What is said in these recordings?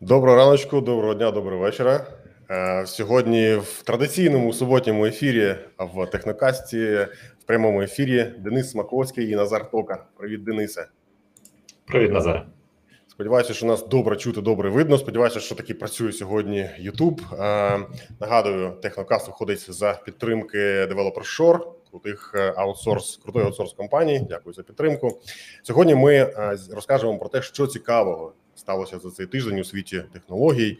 Доброго раночку, доброго дня, доброго вечора. Е, Сьогодні в традиційному суботньому ефірі в Технокасті в прямому ефірі Денис Смаковський і Назар Токар. Привіт, Денисе. Привіт, Назар. Сподіваюся, що нас добре чути, добре видно. Сподіваюся, що таки працює сьогодні YouTube. Е, Нагадую, Технокаст виходить за підтримки Developer Shore, крутих е, аутсорс, крутої аутсорс компанії. Дякую за підтримку. Сьогодні ми розкажемо про те, що цікавого сталося за цей тиждень у світі технологій.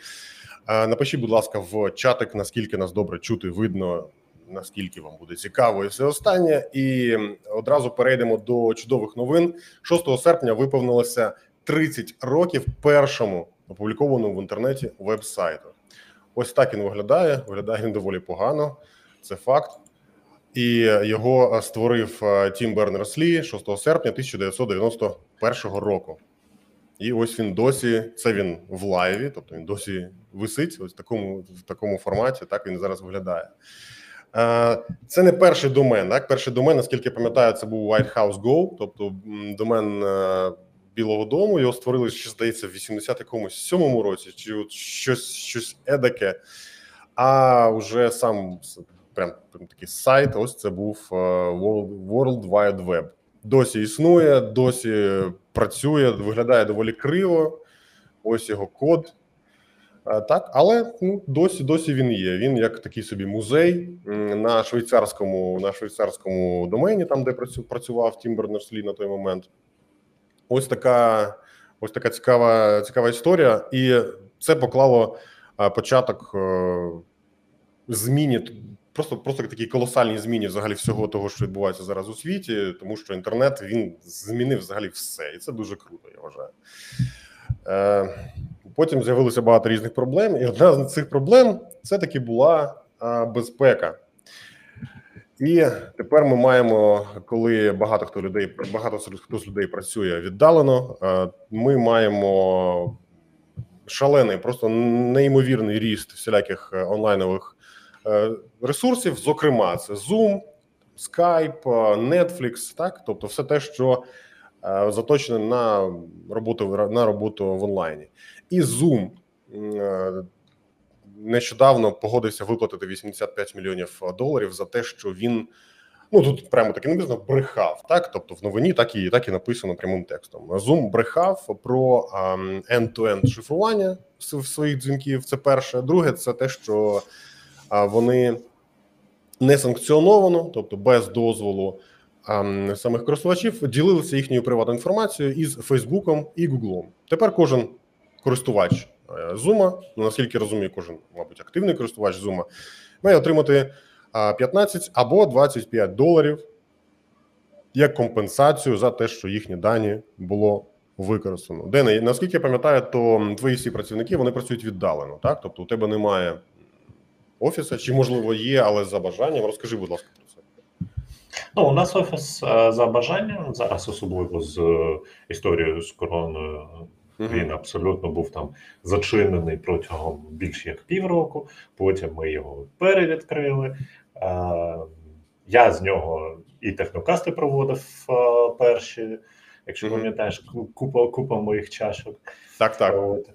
Е, Напишіть, будь ласка, в чатик, наскільки нас добре чути, видно, наскільки вам буде цікаво, і все останнє. І одразу перейдемо до чудових новин. 6 серпня виповнилося 30 років першому опублікованому в інтернеті веб-сайту. Ось так він виглядає. Виглядає він доволі погано. Це факт. І його створив е, Тім Бернерс Лі 6 серпня 1991 року. І ось він досі. Це він в лайві, тобто він досі висить. Ось в такому в такому форматі. Так він зараз виглядає. Е, Це не перший домен. Так, перший домен, наскільки пам'ятаю, це був White House Gov, тобто домен е, Білого Дому. Його створили ще здається в 80 якомусь сьомому році, чи от щось щось едаке. А вже сам прям, прям такий сайт. Ось це був е, World, World Wide Web. Досі існує, досі працює, виглядає доволі криво. Ось його код. Так, але ну досі досі він є. Він як такий собі музей на швейцарському на швейцарському домені, там де працю- працював Тім Бернерс-Лі на той момент. Ось така ось така цікава цікава історія, і це поклало початок е, зміні. Просто просто такій колосальній зміні взагалі всього того, що відбувається зараз у світі, тому що інтернет він змінив взагалі все, і це дуже круто. Я вважаю. Е, Потім з'явилося багато різних проблем, і одна з цих проблем це таки була безпека. І тепер ми маємо, коли багато хто людей, багато хто з людей працює віддалено. е, Ми маємо шалений, просто неймовірний ріст всіляких е, онлайнових е, ресурсів. Зокрема, це Zoom, Skype, е, Netflix, так, тобто, все те, що е, заточене на роботу на роботу в онлайні. І Zoom е, нещодавно погодився виплатити 85 мільйонів доларів за те, що він ну тут прямо таки написано брехав. Так, тобто в новині так і так і написано прямим текстом. Zoom брехав про ем, end-to-end шифрування своїх дзвінків. Це перше. Друге, це те, що вони не санкціоновано, тобто без дозволу самих користувачів, ділилися їхньою приватною інформацією із Фейсбуком і Гуглом. Тепер кожен користувач е, Zoom, ну наскільки розумію, кожен, мабуть, активний користувач Zoom, має отримати 15 або 25 доларів як компенсацію за те, що їхні дані було використано. Дене, наскільки я пам'ятаю, то твої всі працівники вони працюють віддалено, так? Тобто у тебе немає офіса, чи можливо є, але за бажанням. Розкажи, будь ласка, про це. Ну, у нас офіс е, за бажанням зараз, особливо з е, історією з короною. Він абсолютно був там зачинений протягом більш як півроку. Потім ми його перевідкрили. Я з нього і технокасти проводив перші, якщо Мгм. пам'ятаєш, купа купа моїх чашок. Так, так. От.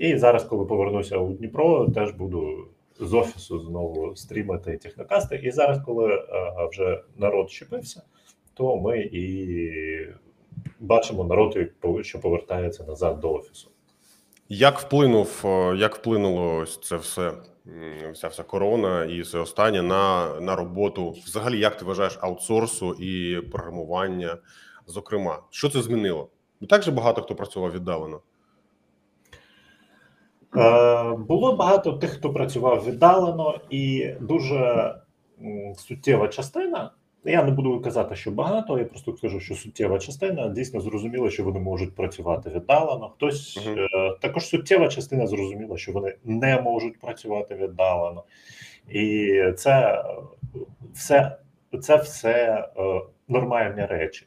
І зараз, коли повернуся у Дніпро, теж буду з офісу знову стрімати технокасти. І зараз, коли е, вже народ щепився, то ми і бачимо народ, що повертається назад до офісу. Як вплинув, е, як вплинуло це все, вся вся корона і все останнє на, на роботу? Взагалі, як ти вважаєш аутсорсу і програмування? Зокрема, що це змінило? Бо так же багато хто працював віддалено. Е, Було багато тих, хто працював віддалено, і дуже суттєва частина. Я не буду казати, що багато, я просто скажу, що суттєва частина дійсно зрозуміла, що вони можуть працювати віддалено. Хтось Мгм. е, також суттєва частина зрозуміла, що вони не можуть працювати віддалено, і це все, це все е, нормальні речі.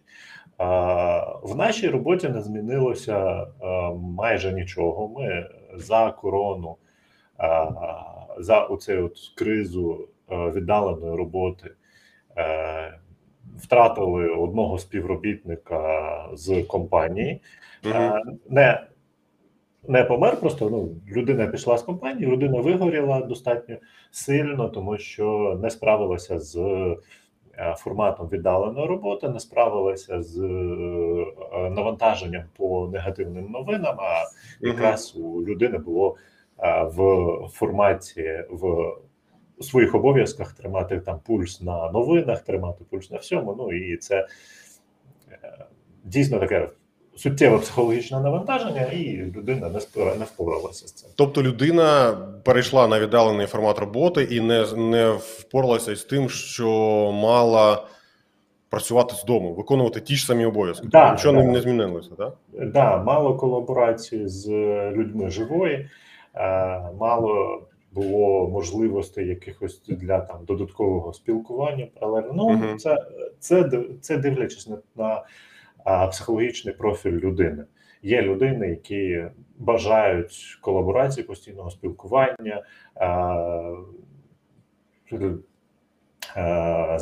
В нашій роботі не змінилося майже нічого. Ми за корону, за оцю от кризу віддаленої роботи е, втратили одного співробітника з компанії. Е, Не не помер, просто ну людина пішла з компанії, людина вигоріла достатньо сильно, тому що не справилася з форматом віддаленої роботи, не справилася з е, навантаженням по негативним новинам. А якраз у людини було е, в форматі в своїх обов'язках тримати там пульс на новинах, тримати пульс на всьому. Ну і це е, дійсно таке суттєве психологічне навантаження, і людина не спора- не впоралася з цим. Тобто людина перейшла на віддалений формат роботи і не, не впоралася з тим, що мала працювати з дому, виконувати ті ж самі обов'язки. Да, Тобто Нічого да. не, змінилося, так? Да, мало колаборації з людьми живої, е, мало було можливостей якихось для там додаткового спілкування паралельно. Ну Мгм. це, це див- це дивлячись на, на а, психологічний профіль людини. Є людини, які бажають колаборації, постійного спілкування. е,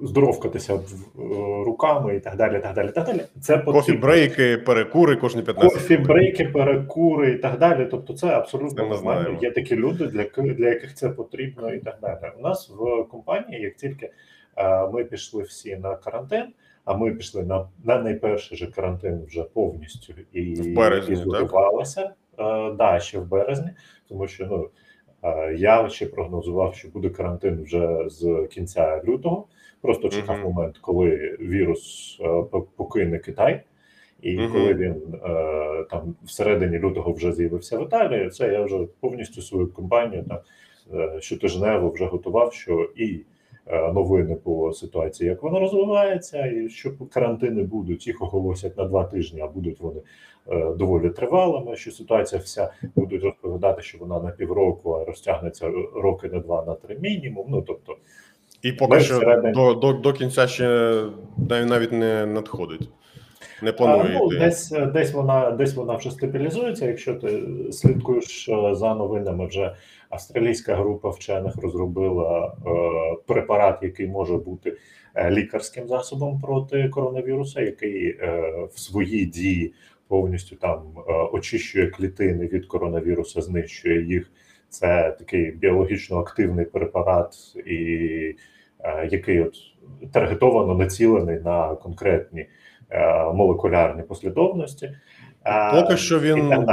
здоровкатися в- е, руками і так далі. так далі, так далі. Це потрібно. Кофі-брейки, перекури кожні 15 Кофі, брейки, перекури і так далі. Тобто, це абсолютно нормально. Є такі люди, для для яких це потрібно, і так далі. У нас в компанії, як тільки е, ми пішли всі на карантин, а ми пішли на, на найперший же карантин вже повністю і В березні, ізолювалися. Е, да, ще в березні, тому що ну е, я ще прогнозував, що буде карантин вже з кінця лютого. Просто чекав Мгм. момент, коли вірус е, покине Китай. І Мгм. коли він е, там всередині лютого вже з'явився в Італії, це я вже повністю свою компанію там щотижнево вже готував, що і новини по ситуації, як вона розвивається, і що карантини будуть, їх оголосять на два тижні, а будуть вони е, доволі тривалими. Що ситуація вся будуть розповідати, що вона на півроку, а розтягнеться роки на два, на три мінімум. Ну тобто, І поки Ми що всередині. до, до, до кінця ще нав- навіть не надходить. Не планує А, ну, десь, десь вона десь вона вже стабілізується. Якщо ти слідкуєш е, за новинами, вже австралійська група вчених розробила е, препарат, який може бути е, лікарським засобом проти коронавіруса, який е, в своїй дії повністю там очищує клітини від коронавіруса, знищує їх. Це такий біологічно активний препарат, і який от таргетовано націлений на конкретні молекулярні послідовності. Поки що він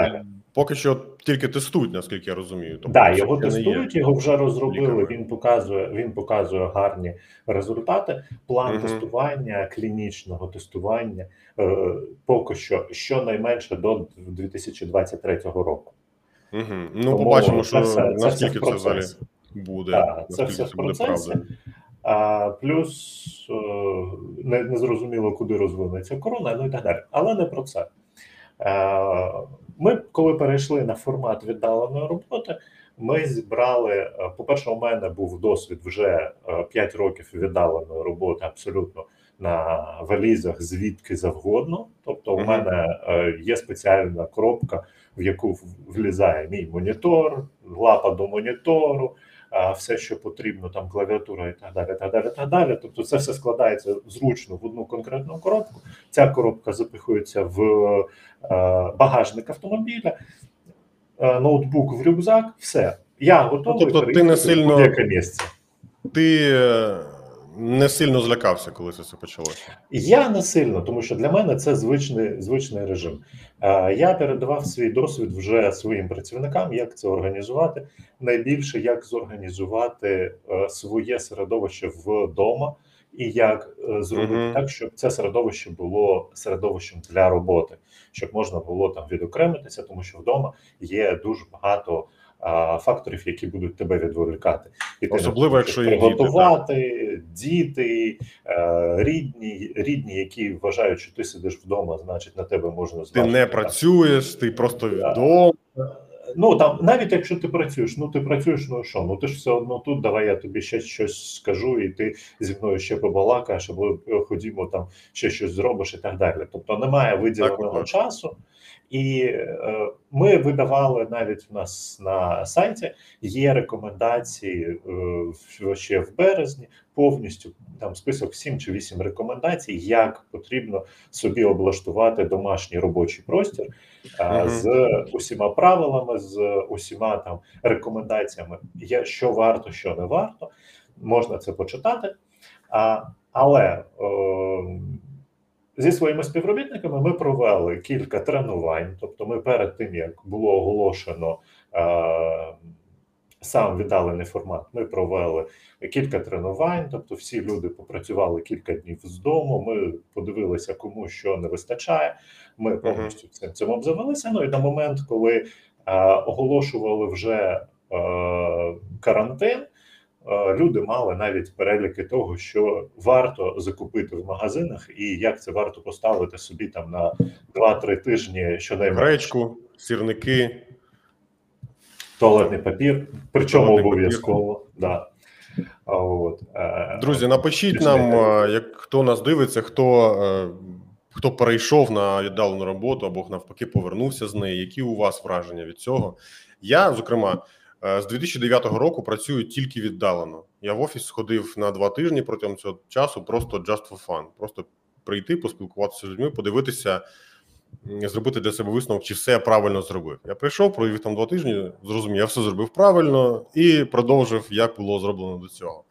поки що тільки тестують, наскільки я розумію. Тобто Да, його тестують, його вже розробили. ліками. Він показує, він показує гарні результати. План Мгм. тестування, клінічного тестування е, поки що щонайменше до 2023 року. Угу. Ну, Тому побачимо, що це наскільки це, взагалі буде. Так, це все в процесі. правда. А, плюс е, не, не зрозуміло, куди розвинеться корона, ну і так далі. Але не про це. Е, Ми, коли перейшли на формат віддаленої роботи, ми зібрали. е, По-перше, у мене був досвід вже 5 років віддаленої роботи абсолютно на валізах звідки завгодно. Тобто, у мене е, є спеціальна коробка, в яку влізає мій монітор, лапа до монітору, все, що потрібно, там клавіатура і так далі. так далі, так далі. Тобто, це все складається зручно в одну конкретну коробку. Ця коробка запихується в е, багажник автомобіля, е, ноутбук в рюкзак. Все. Я готовий. тобто ти не сильно- будь-яке місце. Ти е, не сильно злякався, коли це все почалося. Я не сильно, тому що для мене це звичний звичний режим. Е, Я передавав свій досвід вже своїм працівникам, як це організувати. Найбільше як зорганізувати е, своє середовище вдома, і як е, зробити Мгм. так, щоб це середовище було середовищем для роботи, щоб можна було там відокремитися, тому що вдома є дуже багато. Факторів, які будуть тебе відволікати, і ти Особливо, якщо є діти, приготувати, діти, е, рідні, рідні, які вважають, що ти сидиш вдома, значить на тебе можна Ти зважити, не працюєш, ти просто вдома. Ну там навіть якщо ти працюєш, ну ти працюєш, ну що? Ну ти ж все одно тут. Давай я тобі ще щось скажу, і ти зі мною ще побалакаєш, або е, ходімо там ще щось зробиш і так далі. Тобто немає виділеного Так, так. часу, І е, ми видавали навіть у нас на сайті є рекомендації е, ще в березні, повністю там список 7 чи 8 рекомендацій, як потрібно собі облаштувати домашній робочий простір Мгм. з усіма правилами, з усіма там рекомендаціями, що варто, що не варто. Можна це почитати. А, але е, зі своїми співробітниками ми провели кілька тренувань. Тобто, ми перед тим як було оголошено е, сам віддалений формат, ми провели кілька тренувань. Тобто, всі люди попрацювали кілька днів з дому. Ми подивилися, кому що не вистачає. Ми повністю цим цим обзавелися. Ну і на момент, коли е, оголошували вже е, карантин. е, Люди мали навіть переліки того, що варто закупити в магазинах, і як це варто поставити собі там на 2-3 тижні щонайменше. Гречку, сірники. Туалетний папір, причому обов'язково. Да. От, е, Друзі, напишіть нам, е, як хто нас дивиться, хто, е, хто перейшов на віддалену роботу або навпаки повернувся з неї. Які у вас враження від цього? Я, зокрема, з 2009 року працюю тільки віддалено. Я в офіс сходив на два тижні протягом цього часу, просто just for fun. Просто прийти, поспілкуватися з людьми, подивитися, зробити для себе висновок, чи все я правильно зробив. Я прийшов, провів там два тижні, зрозумів, я все зробив правильно і продовжив, як було зроблено до цього.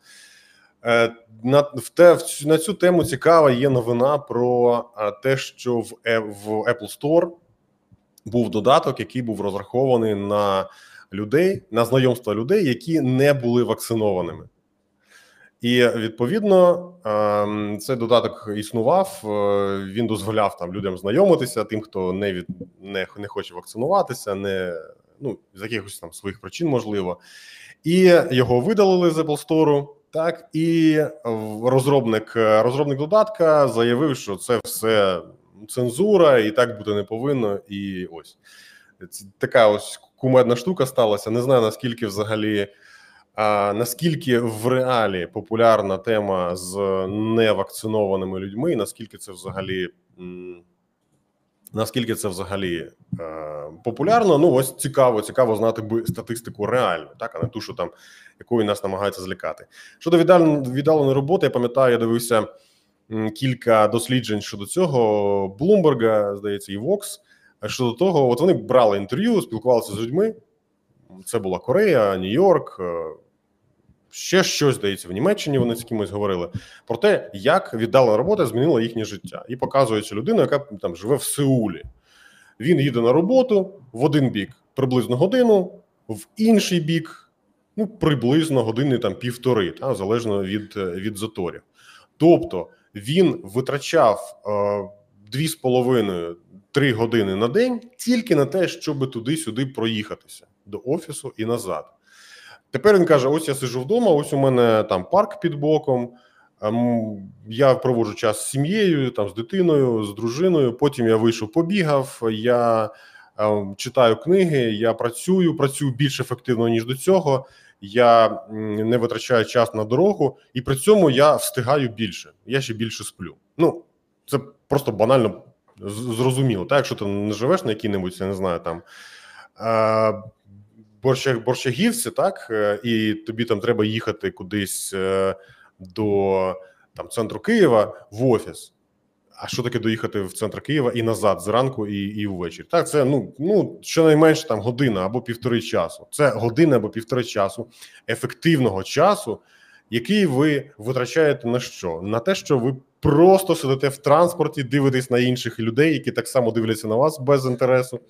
Е, На в те на цю тему цікава є новина про е, те, що в Е- в Apple Store був додаток, який був розрахований на людей, на знайомства людей, які не були вакцинованими. І відповідно ем, цей додаток існував. е, Він дозволяв там людям знайомитися, тим, хто не від не, не хоче вакцинуватися, не ну з якихось там своїх причин, можливо, і його видалили з Apple Store, Так і розробник е, розробник додатка заявив, що це все цензура, і так бути не повинно. І ось Це така ось кумедна штука сталася. Не знаю наскільки взагалі. А наскільки в реалі популярна тема з невакцинованими людьми, наскільки це взагалі наскільки це взагалі е, популярно? Ну ось цікаво, цікаво знати би статистику реальну, так а не ту, що там якою нас намагаються злякати. Щодо віддаленої роботи, я пам'ятаю, я дивився кілька досліджень щодо цього Блумберга, здається, і Vox. Щодо того, от вони брали інтерв'ю, спілкувалися з людьми. Це була Корея, Нью-Йорк, е, ще щось здається в Німеччині. Вони з кимось говорили про те, як віддалена робота змінила їхнє життя, і показується людина, яка там живе в Сеулі. Він їде на роботу в один бік приблизно годину, в інший бік ну приблизно години там півтори, та залежно від, е, від заторів. Тобто він витрачав е, дві з половиною три години на день тільки на те, щоб туди-сюди проїхатися до офісу і назад. Тепер він каже: ось я сижу вдома, ось у мене там парк під боком. ем, Я проводжу час з сім'єю, там з дитиною, з дружиною. Потім я вийшов, побігав. Я ем, читаю книги, я працюю, працюю більш ефективно ніж до цього. Я не витрачаю час на дорогу, і при цьому я встигаю більше. Я ще більше сплю. Ну це просто банально зрозуміло. Так, якщо ти не живеш на якій-небудь, я не знаю, там е, Борщагівці, так, е, і тобі там треба їхати кудись е, до там центру Києва в офіс. А що таке доїхати в центр Києва і назад зранку і, і ввечері? Так, це ну, ну щонайменше там година або півтори часу. Це година або півтори часу ефективного часу, який ви витрачаєте на що? На те, що ви просто сидите в транспорті, дивитесь на інших людей, які так само дивляться на вас без інтересу.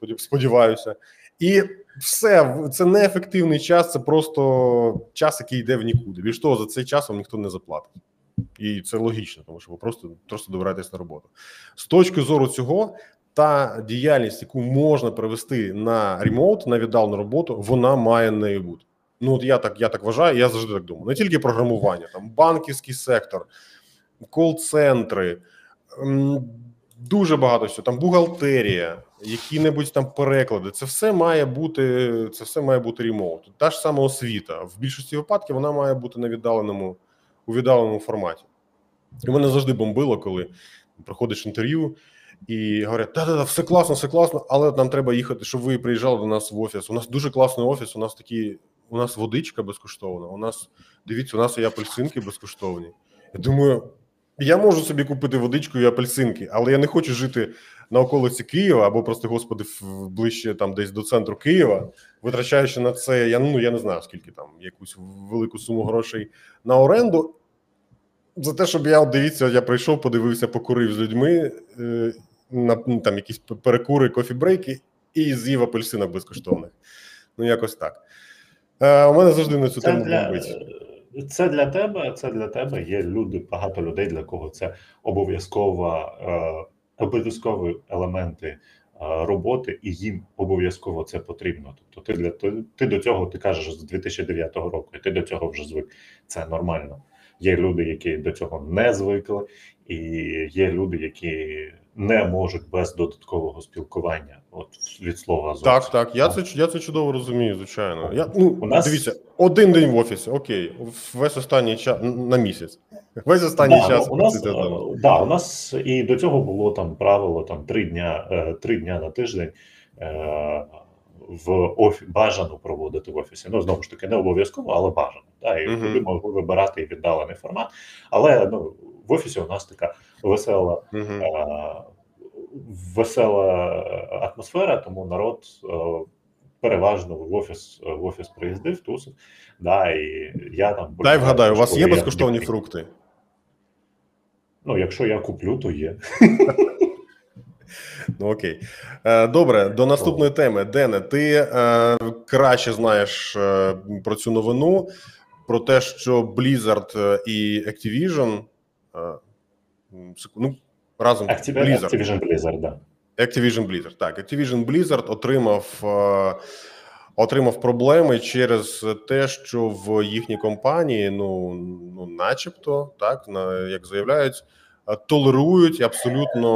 Сподів- Сподіваюся, і все це неефективний час. Це просто час, який йде в нікуди. Більш того, за цей час вам ніхто не заплатить. І це логічно, тому що ви просто просто добираєтесь на роботу. З точки зору цього, та діяльність, яку можна перевести на ремоут, на віддалену роботу, вона має нею бути. Ну от я так я так вважаю, я завжди так думаю. Не тільки програмування, там банківський сектор, кол-центри, дуже багато всього, там бухгалтерія, які-небудь там переклади. Це все має бути. Це все має бути ремоут. Та ж сама освіта. В більшості випадків вона має бути на віддаленому у віддаленому форматі. І мене завжди бомбило, коли проходиш інтерв'ю, і говорять: да, все класно, все класно, але нам треба їхати, щоб ви приїжджали до нас в офіс. У нас дуже класний офіс. У нас такі, у нас водичка безкоштовна. У нас дивіться, у нас є апельсинки безкоштовні. Я думаю, я можу собі купити водичку і апельсинки, але я не хочу жити на околиці Києва або просто, господи, ближче там десь до центру Києва, витрачаючи на це, я ну я не знаю скільки там якусь велику суму грошей на оренду. За те, щоб я дивіться, я прийшов, подивився, покурив з людьми е, на ну, там якісь перекури, кофі-брейки і з'їв апельсинок безкоштовних. Ну, якось так. Е, у мене завжди на цю Це тему для, це для тебе. Це для тебе. Є люди, багато людей, для кого це обов'язкова, е, обов'язкові елементи е, роботи, і їм обов'язково це потрібно. Тобто, ти для ти, ти до цього ти кажеш з 2009 року, і ти до цього вже звик. Це нормально. Є люди, які до цього не звикли, і є люди, які не можуть без додаткового спілкування. От від слова зовсім. Так, так, я це я це чудово розумію, звичайно. Я ну У нас- дивіться, один день в офісі, окей, весь останній час на місяць. Весь останній Да, час ну, у нас е, да, у нас і до цього було там правило там три дня, е, три дня на тиждень е, в офі бажано проводити в офісі. Ну знову ж таки, не обов'язково, але бажано. Да, і люди могли вибирати і віддалений формат. Але ну в офісі у нас така весела, е, весела атмосфера, тому народ. е, Переважно в офіс в офіс приїздив, тусив. Да, і я там Дай вгадаю, у вас є безкоштовні дітей- фрукти? Ну, якщо я куплю, то є. Ну окей. Е, Добре, до наступної теми. Дене, ти е, краще знаєш е, про цю новину, про те, що Blizzard е, і Activision. е, ну, разом Activ- Blizzard. Activision Blizzard, да. Activision Blizzard. Так, Activision Blizzard отримав, е, отримав проблеми через те, що в їхній компанії, ну, ну начебто, так, на, як заявляють, е, толерують абсолютно,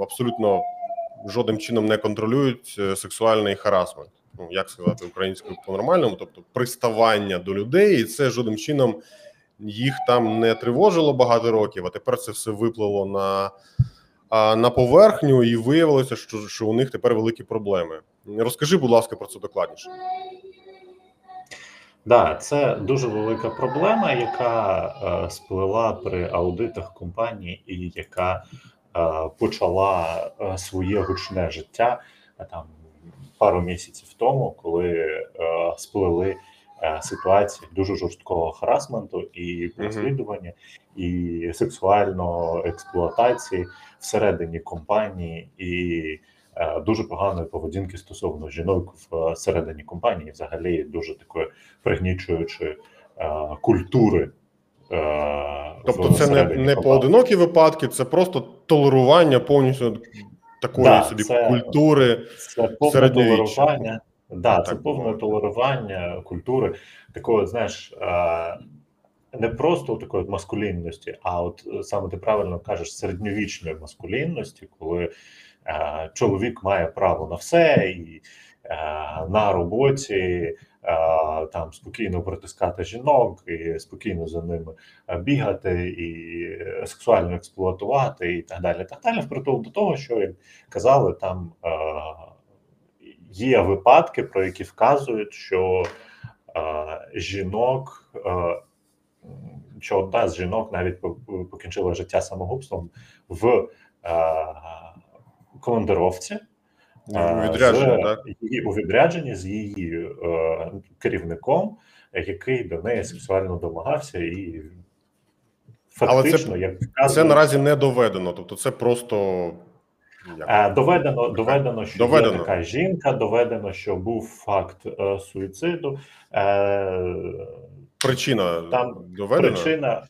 абсолютно жодним чином не контролюють е, сексуальний харасмент. Ну, як сказати українською по-нормальному, тобто приставання до людей, і це жодним чином їх там не тривожило багато років, а тепер це все виплило на на поверхню, і виявилося, що, що у них тепер великі проблеми. Розкажи, будь ласка, про це докладніше. Да, це дуже велика проблема, яка е, сплила при аудитах компанії, і яка е, почала е, своє гучне життя е, там пару місяців тому, коли е, сплили е, ситуації дуже жорсткого харасменту і переслідування, і сексуальної експлуатації всередині компанії, і е, дуже поганої поведінки стосовно жінок всередині компанії, взагалі дуже такої пригнічуючої е, культури. е, Тобто, це не, не поодинокі випадки, це просто толерування повністю такої Да, собі це- культури. Це повне середньовіччя. толерування. Да, це Так повне толерування культури такої, знаєш, е, не просто такої маскулінності, а от е, саме ти правильно кажеш, середньовічної маскулінності, коли е, чоловік має право на все і на роботі. Там спокійно притискати жінок і спокійно за ними бігати і сексуально експлуатувати, і так далі. Так далі, впритул до того, що як казали, там є випадки, про які вказують, що е, жінок, е, що одна з жінок навіть покінчила життя самогубством в е, командировці. е, Відрядження, з так? її у відрядженні з її е, керівником, який до неї сексуально домагався, і Але це- фактично, як Це наразі не доведено. Тобто, це просто Е, Доведено, доведено, що Доведено. є така жінка, доведено, що був факт е, суїциду. Е, причина там доведена. причина,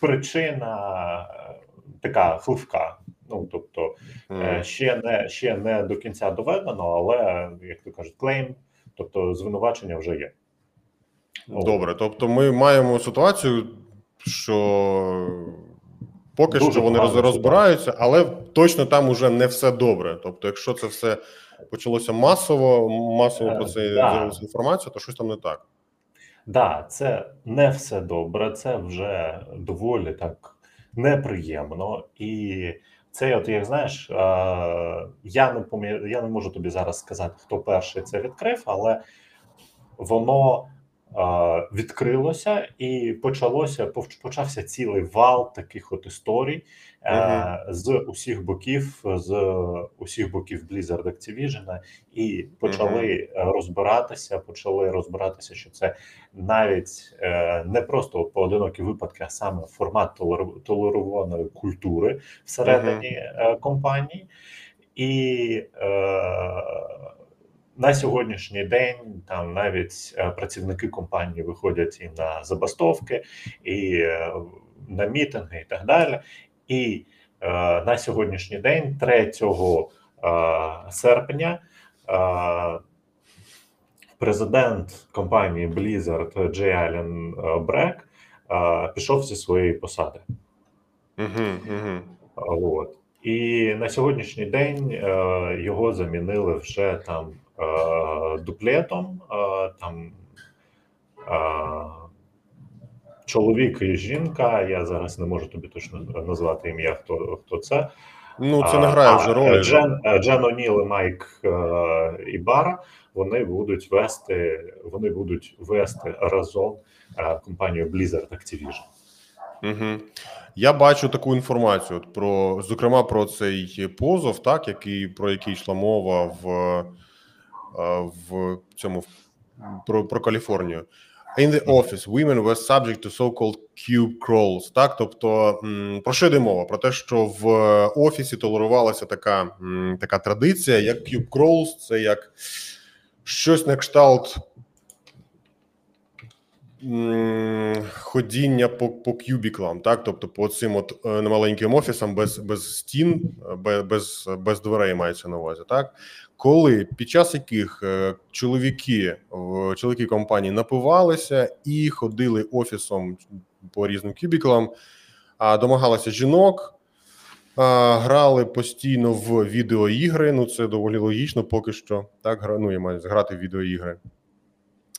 причина е, така хливка. Ну тобто, е, ще не ще не до кінця доведено, але як то кажуть, клейм, тобто звинувачення вже є. Добре, тобто ми маємо ситуацію, що поки Дуже що вони розбираються, але точно там уже не все добре. Тобто, якщо це все почалося масово, масово про це Е, да. з'явилася інформація, то щось там не так. Да, це не все добре, це вже доволі так неприємно, і Це, от як знаєш, е, я не пам'ятаю, я не можу тобі зараз сказати, хто перший це відкрив, але воно відкрилося і почалося почався цілий вал таких от історій е, з усіх боків, з усіх боків Blizzard Activision, і почали е, розбиратися, почали розбиратися, що це навіть е, не просто поодинокі випадки, а саме формат толер- толерованої культури всередині е, компанії, і на сьогоднішній день там навіть е, працівники компанії виходять і на забастовки, і е, на мітинги, і так далі. І е, на сьогоднішній день, 3 е, серпня, е, президент компанії Blizzard Джей Ален Брек е, пішов зі своєї посади. Угу. От. І на сьогоднішній день е, його замінили вже там дуплетом. Е, там е, чоловік і жінка. Я зараз не можу тобі точно назвати ім'я, хто, хто це. Ну, це не грає вже а, ролі. Джен, е, Джен О'Ніл і Майк е, Ібара. Вони будуть вести, вони будуть вести разом е, компанію Blizzard Activision. Угу. Я бачу таку інформацію от про, зокрема, про цей позов, так, який про який йшла мова в, е, в цьому про, про Каліфорнію. In the office, women were subject to so-called cube crawls. Так, тобто, про що йде мова? Про те, що в офісі толерувалася така, така традиція, як cube crawls, це як щось на кшталт ходіння по, по кюбіклам, так, тобто по цим от е, немаленьким офісам без, без стін, е, без, без, без дверей мається на увазі, так. Коли під час яких е, чоловіки в чоловіки компанії напивалися і ходили офісом по різним кюбіклам, а домагалися жінок, грали постійно в відеоігри. Ну це доволі логічно, поки що. Так, ну я маю грати в відеоігри.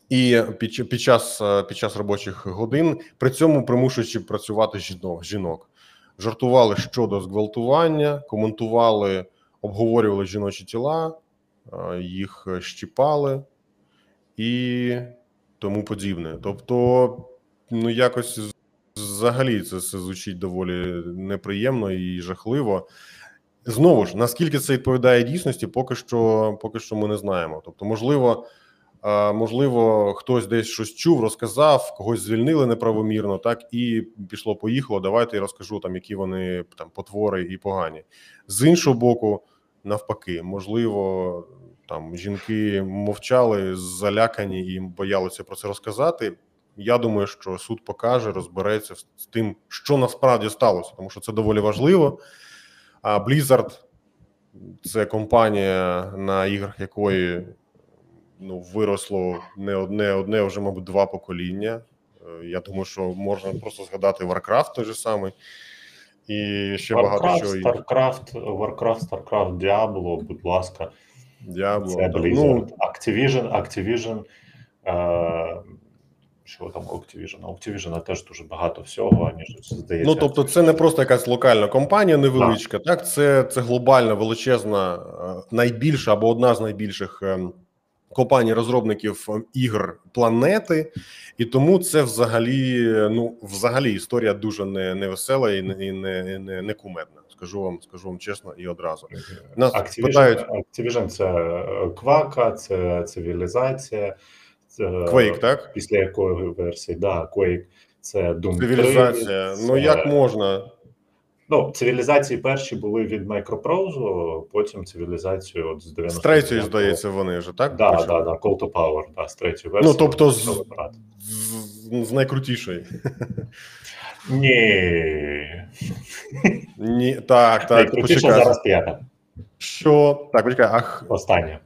І під, під час е, під час робочих годин при цьому примушуючи працювати жінок жінок, жартували щодо зґвалтування, коментували, обговорювали жіночі тіла, е, їх щіпали і тому подібне. Тобто, ну якось взагалі це, це звучить доволі неприємно і жахливо. Знову ж, наскільки це відповідає дійсності, поки що, поки що ми не знаємо. Тобто, можливо. Можливо, хтось десь щось чув, розказав, когось звільнили неправомірно, так і пішло, поїхало. Давайте я розкажу там, які вони там потвори і погані. З іншого боку, навпаки, можливо, там жінки мовчали, залякані і боялися про це розказати. Я думаю, що суд покаже, розбереться з тим, що насправді сталося, тому що це доволі важливо. А Blizzard – це компанія, на іграх якої ну, виросло не одне, одне, вже, мабуть, два покоління. Е, Я думаю, що можна просто згадати Warcraft той же самий, і ще багато Warcraft, чого іншого. StarCraft, Warcraft, StarCraft, Diablo, будь ласка, Diablo, це. Blizzard. Ну, Activision, Activision, е, що там у Activision? У Activision теж дуже багато всього, ніж здається. Ну, тобто, це не просто якась локальна компанія невеличка, так це, це глобальна, величезна, е, найбільша або одна з найбільших ем, компаній розробників ем, ігр планети, і тому це взагалі, ну, взагалі історія дуже не, невесела і не, не, не, не кумедна. Скажу вам, скажу вам чесно і одразу. Нас Activision, питають Activision це е, квака, це цивілізація. Це, Quake, так? Після якої версії, да, Quake, це Doom 3, Цивілізація. Ну як можна? Ну, цивілізації перші були від Microprose, потім цивілізацію от з 90 З третьої, здається, вони вже так? Да, почали? да, да, Call to Power, да, з третьої версії. Ну, тобто, з, з, з найкрутішої. Ні. Ні, так, так, Найкрутіше почекай. зараз п'ята. Що? Так, почекай, ах, Остання.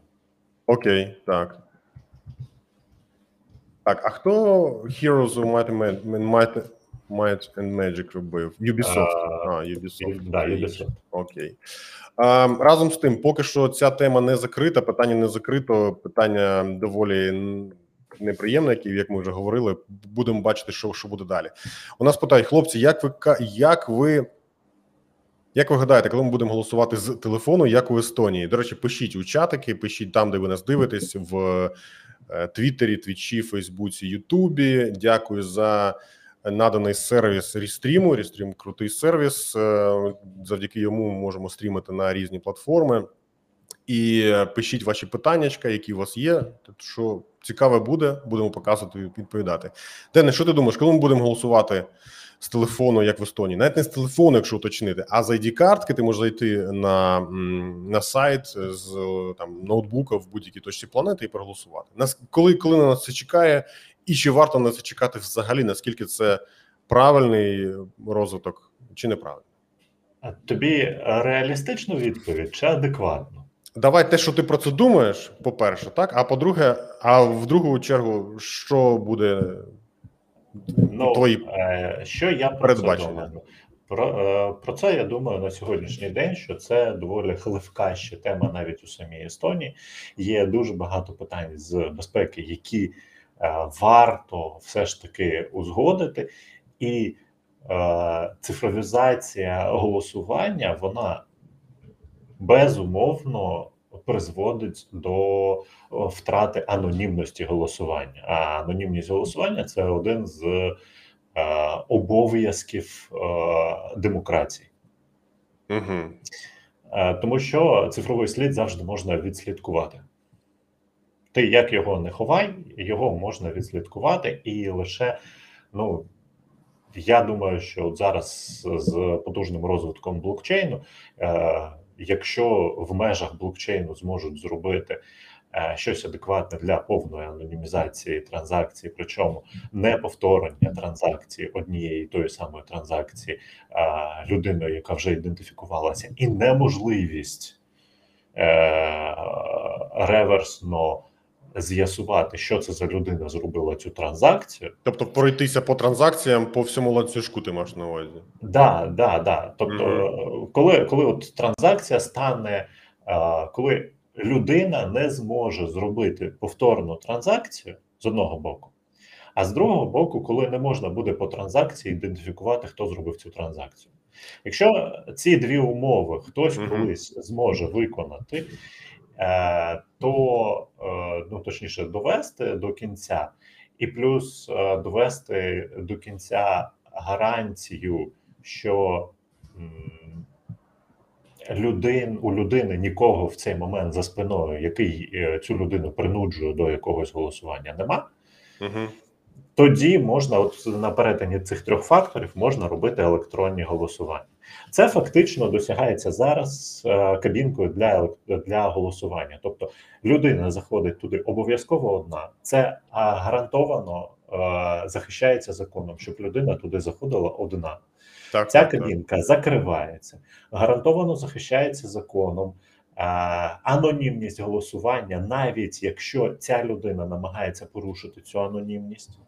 окей, так. Так, а хто Heroes of Might and, Ma- Might, and Magic робив? Ubisoft. А, А, Ubisoft. Да, Ubisoft. Окей. А, разом з тим, поки що ця тема не закрита, питання не закрито, питання доволі неприємне, які, як ми вже говорили. Будемо бачити, що, що буде далі. У нас питають, хлопці, як ви як ви Як ви гадаєте, коли ми будемо голосувати з телефону, як у Естонії? До речі, пишіть у чатики, пишіть там, де ви нас дивитесь, в е, Твіттері, Твічі, Фейсбуці, Ютубі. Дякую за наданий сервіс Рістріму. Рістрім крутий сервіс. е, Завдяки йому ми можемо стрімити на різні платформи. І пишіть ваші питаннячка, які у вас є. Що цікаве буде, будемо показувати і відповідати. Дене, що ти думаєш, коли ми будемо голосувати з телефону, як в Естонії? Навіть не з телефону, якщо уточнити, а з ID-картки ти можеш зайти на, на сайт з там ноутбука в будь-якій точці планети і проголосувати. Нас коли, коли на нас це чекає, і чи варто на це чекати взагалі? Наскільки це правильний розвиток чи неправильний? Тобі реалістичну відповідь чи адекватну? Давай те, що ти про це думаєш, по-перше, так. А по-друге, а в другу чергу, що буде Ну, твої е, що я про це думаю? Про, е, про це я думаю на сьогоднішній день, що це доволі хливка ще тема навіть у самій Естонії. Є дуже багато питань з безпеки, які е, варто все ж таки узгодити, і е, цифровізація голосування вона безумовно призводить до втрати анонімності голосування. А анонімність голосування це один з е, обов'язків е, демократії. Угу. Е, Тому що цифровий слід завжди можна відслідкувати. Ти як його не ховай, його можна відслідкувати, і лише, ну я думаю, що от зараз з потужним розвитком блокчейну, е, якщо в межах блокчейну зможуть зробити е, щось адекватне для повної анонімізації транзакцій, причому не повторення транзакції однієї тої самої транзакції е, людиною, яка вже ідентифікувалася, і неможливість е, реверсно з'ясувати, що це за людина зробила цю транзакцію. Тобто пройтися по транзакціям по всьому ланцюжку ти маєш на увазі. Да, да, да. Тобто, коли, коли от транзакція стане, коли людина не зможе зробити повторну транзакцію з одного боку, а з другого боку, коли не можна буде по транзакції ідентифікувати, хто зробив цю транзакцію. Якщо ці дві умови хтось колись зможе виконати, то е, ну точніше довести до кінця, і плюс е, довести до кінця гарантію, що людин у людини нікого в цей момент за спиною, який е, цю людину принуджує до якогось голосування, нема. Угу. Тоді можна, от на перетині цих трьох факторів, можна робити електронні голосування. Це фактично досягається зараз е, кабінкою для для голосування. Тобто людина заходить туди обов'язково одна. Це гарантовано е, захищається законом, щоб людина туди заходила одна. Так, Ця так, так. кабінка закривається, гарантовано захищається законом. Анонімність голосування, навіть якщо ця людина намагається порушити цю анонімність,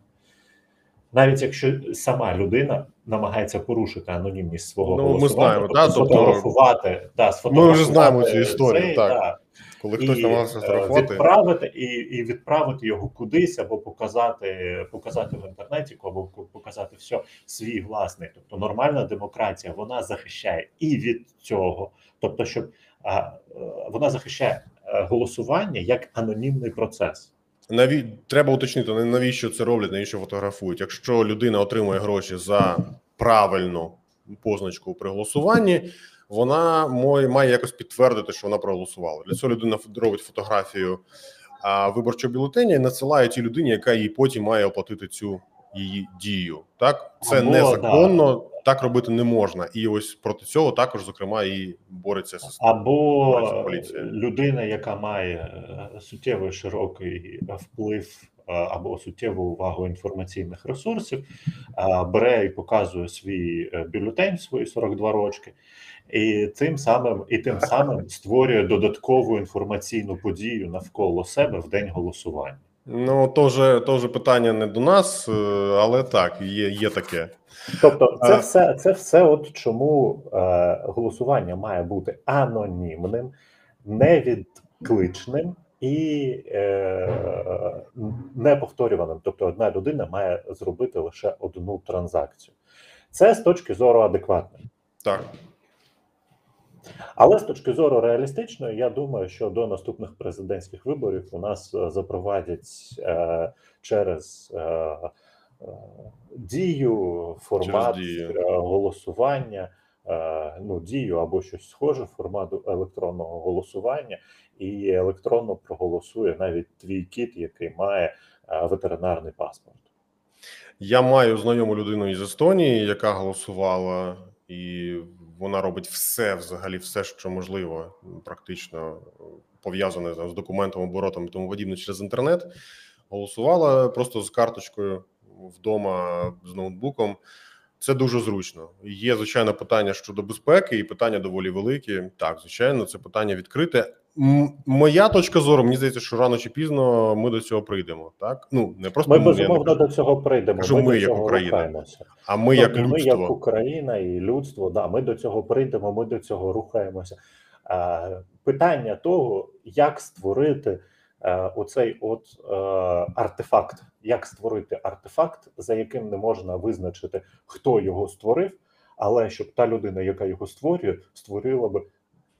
навіть якщо сама людина намагається порушити анонімність свого Ну, ми голосування, знаємо, тобто да, тобто- сфотографувати, Ми вже знаємо цю історію, цей, так. да, Коли хтось намагався е, відправити і, і відправити його кудись, або показати, показати в інтернеті, або показати все свій власний. Тобто нормальна демократія вона захищає і від цього, тобто, щоб а, е, вона захищає е, голосування як анонімний процес. Наві... Треба уточнити, на- навіщо це роблять, навіщо фотографують. Якщо людина отримує гроші за правильну позначку при голосуванні, вона має, якось підтвердити, що вона проголосувала. Для цього людина робить фотографію виборчого бюлетеня і надсилає тій людині, яка їй потім має оплатити цю її дію. Так це Або, незаконно, так робити не можна. І ось проти цього також, зокрема, і бореться система. Або поліція. людина, яка має е, суттєвий широкий вплив е, або суттєву увагу інформаційних ресурсів, е, бере і показує свій е, бюлетень, свої 42 рочки, і тим самим і тим самим створює додаткову інформаційну подію навколо себе в день голосування. Ну то вже, то питання не до нас, е, але так, є, є таке. Тобто, це все, це все, от чому е, голосування має бути анонімним, невідкличним і е, неповторюваним. Тобто, одна людина має зробити лише одну транзакцію. Це з точки зору адекватної. Так. Але з точки зору реалістичної, я думаю, що до наступних президентських виборів у нас е, запровадять е, через е, е, дію формат Через дію. е, голосування, е, ну дію або щось схоже формату електронного голосування, і електронно проголосує навіть твій кіт, який має ветеринарний паспорт. Я маю знайому людину із Естонії, яка голосувала, і вона робить все, взагалі, все, що можливо, практично пов'язане з документом, оборотом і тому подібне через інтернет. Голосувала просто з карточкою вдома з ноутбуком. Це дуже зручно. Є звичайно питання щодо безпеки, і питання доволі великі. Так, звичайно, це питання відкрите. Моя точка зору, мені здається, що рано чи пізно ми до цього прийдемо. Так, ну не просто Ми не безумовно до цього прийдемо. Кажу, ми, ми, як Україна. рухаємося. а ми як Тобто ми, як Україна і людство, да, ми до цього прийдемо, ми до цього рухаємося. А, питання того, як створити е, оцей от е, артефакт, як створити артефакт, за яким не можна визначити, хто його створив, але щоб та людина, яка його створює, створила би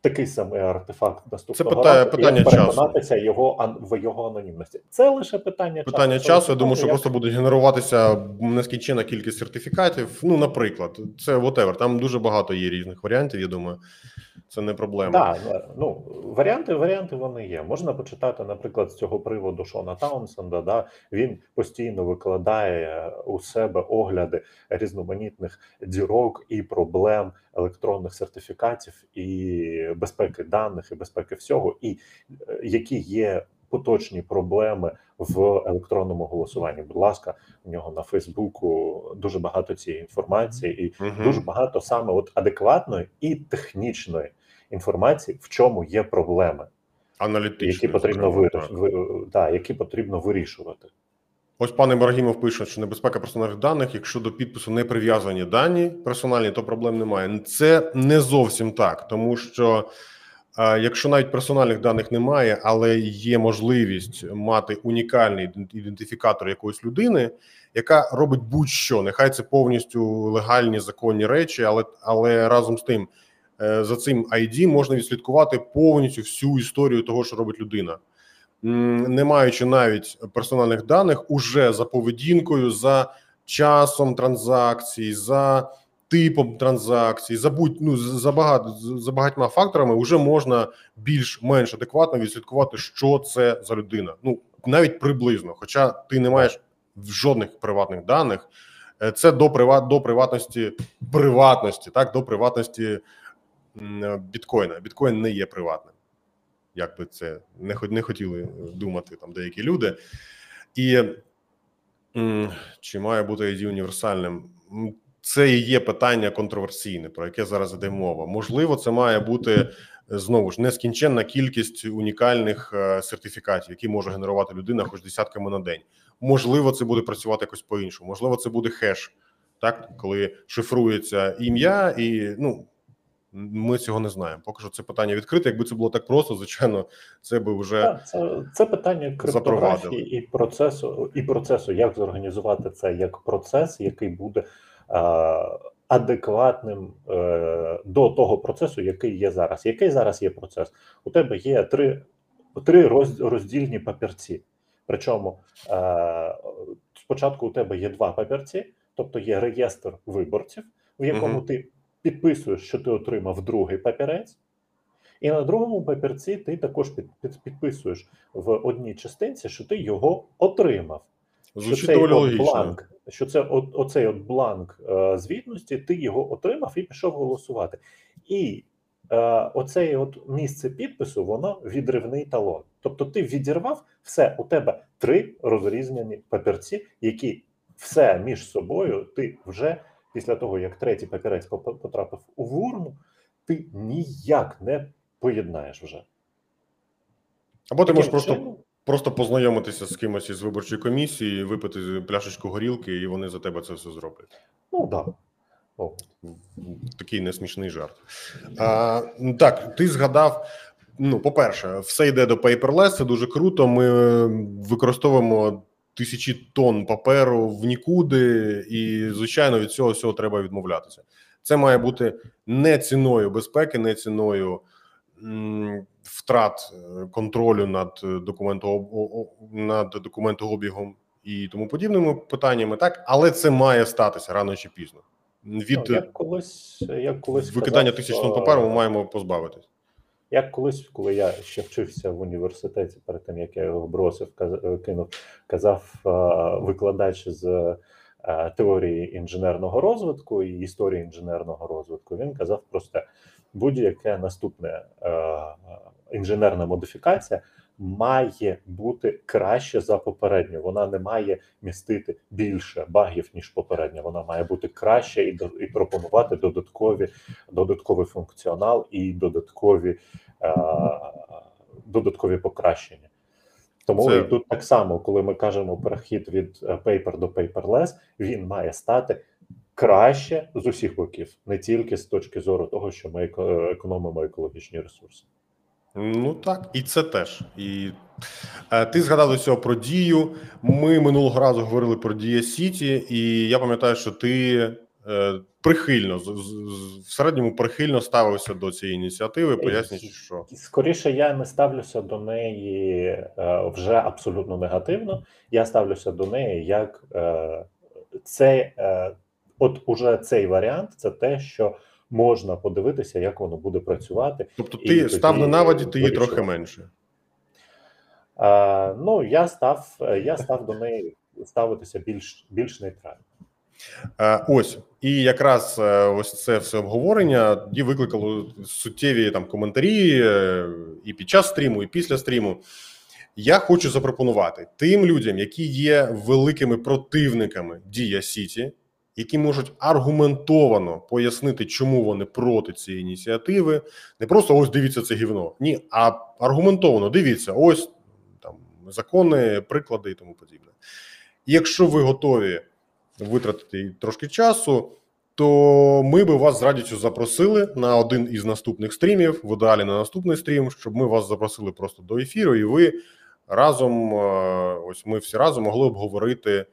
такий самий артефакт наступного питає- року, питання і часу. переконатися його ан- в його анонімності. Це лише питання. Питання Це часу. лише Я думаю, що питання, просто буде генеруватися нескінченна кількість сертифікатів. Ну, наприклад, це whatever. Там дуже багато є різних варіантів. Я думаю, це не проблема. Так, ну варіанти, варіанти вони є. Можна почитати, наприклад, з цього приводу Шона Таунсенда. Да, він постійно викладає у себе огляди різноманітних дірок і проблем електронних сертифікатів і безпеки даних, і безпеки всього, і е, які є поточні проблеми в електронному голосуванні. Будь ласка, у нього на Фейсбуку дуже багато цієї інформації, і Мгм. дуже багато саме от адекватної і технічної інформації, в чому є проблеми, Аналітично. які потрібно скажімо вир... так. ви- да, які потрібно вирішувати. Ось пан Ібрагімов пише, що небезпека персональних даних, якщо до підпису не прив'язані дані персональні, то проблем немає. Це не зовсім так, тому що е, якщо навіть персональних даних немає, але є можливість мати унікальний ідентифікатор якоїсь людини, яка робить будь-що, нехай це повністю легальні законні речі, але але разом з тим е, за цим ID можна відслідкувати повністю всю історію того, що робить людина. Не маючи навіть персональних даних, уже за поведінкою, за часом транзакцій, за типом транзакцій, за будь ну за багато за багатьма факторами, вже можна більш-менш адекватно відслідкувати, що це за людина. Ну навіть приблизно, хоча ти не маєш жодних приватних даних, Е, це до приват до приватності приватності, так до приватності біткоїна. Біткоін не є приватним як би це не не хотіли думати там деякі люди. І чи має бути ID універсальним? Це і є питання контроверсійне, про яке зараз іде мова. Можливо, це має бути е, знову ж нескінченна кількість унікальних е, сертифікатів, які може генерувати людина, хоч десятками на день. Можливо, це буде працювати якось по-іншому. Можливо, це буде хеш, так коли шифрується ім'я, і ну ми цього не знаємо. Поки що це питання відкрите. Якби це було так просто, звичайно, це би вже Так, це, це питання криптографії і процесу, і процесу, як зорганізувати це як процес, який буде е, адекватним е, до того процесу, який є зараз. Який зараз є процес? У тебе є три, три роз, роздільні папірці. Причому е, спочатку у тебе є два папірці, тобто є реєстр виборців, в якому Мгм. ти підписуєш, що ти отримав другий папірець. І на другому папірці ти також під, під, підписуєш в одній частинці, що ти його отримав. звучить що цей доволі от бланк, що це от, оцей от бланк е, звітності, ти його отримав і пішов голосувати. І е, оцей от місце підпису, воно відривний талон. Тобто ти відірвав все, у тебе три розрізнені папірці, які все між собою ти вже після того, як третій папірець потрапив у урну, ти ніяк не поєднаєш вже. Або ти можеш просто чином, просто познайомитися з кимось із виборчої комісії, випити пляшечку горілки, і вони за тебе це все зроблять. ну так. Да. О, Такий несмішний жарт. А, ну, так, ти згадав. Ну, по-перше, все йде до paperless, це дуже круто. Ми використовуємо тисячі тонн паперу в нікуди, і звичайно від цього всього треба відмовлятися. Це має бути не ціною безпеки, не ціною втрат е, контролю над е, над документообігом і тому подібними питаннями, так але це має статися рано чи пізно. Від Ну, як колись, як колись викидання казав, тисяч тонн паперу ми маємо позбавитись. Як колись, коли я ще вчився в університеті, перед тим як я його бросив, е, кинув, казав е, викладач з е, теорії інженерного розвитку і історії інженерного розвитку. Він казав просто будь-яке наступне інженерна модифікація має бути краще за попередню. Вона не має містити більше багів ніж попередня. Вона має бути краще і і пропонувати додаткові додатковий функціонал і додаткові е, додаткові покращення. Тому Це- і тут так само, коли ми кажемо перехід від е, paper до paperless, він має стати краще з усіх боків, не тільки з точки зору того, що ми економимо екологічні ресурси. Ну так, і це теж. І е, ти згадав до цього про дію. Ми минулого разу говорили про Дія Сіті, і я пам'ятаю, що ти е, прихильно в середньому прихильно ставився до цієї ініціативи, пояснюючи, що Скоріше я не ставлюся до неї е, вже абсолютно негативно. Я ставлюся до неї як е, це, е, от уже цей варіант, це те, що можна подивитися, як воно буде працювати. тобто ти тоді став на наводі, ти її трохи менше. Е, ну я став, я став до неї ставитися більш більш нейтрально. Ось і якраз е, ось це все обговорення і викликало суттєві там коментарі е, і під час стріму, і після стріму. Я хочу запропонувати тим людям, які є великими противниками Дія Сіті, які можуть аргументовано пояснити, чому вони проти цієї ініціативи. Не просто ось дивіться це гівно. Ні, а аргументовано дивіться, ось там закони, приклади і тому подібне. Якщо ви готові витратити трошки часу, то ми би вас з радістю запросили на один із наступних стрімів, в ідеалі на наступний стрім, щоб ми вас запросили просто до ефіру, і ви разом, е, ось ми всі разом могли обговорити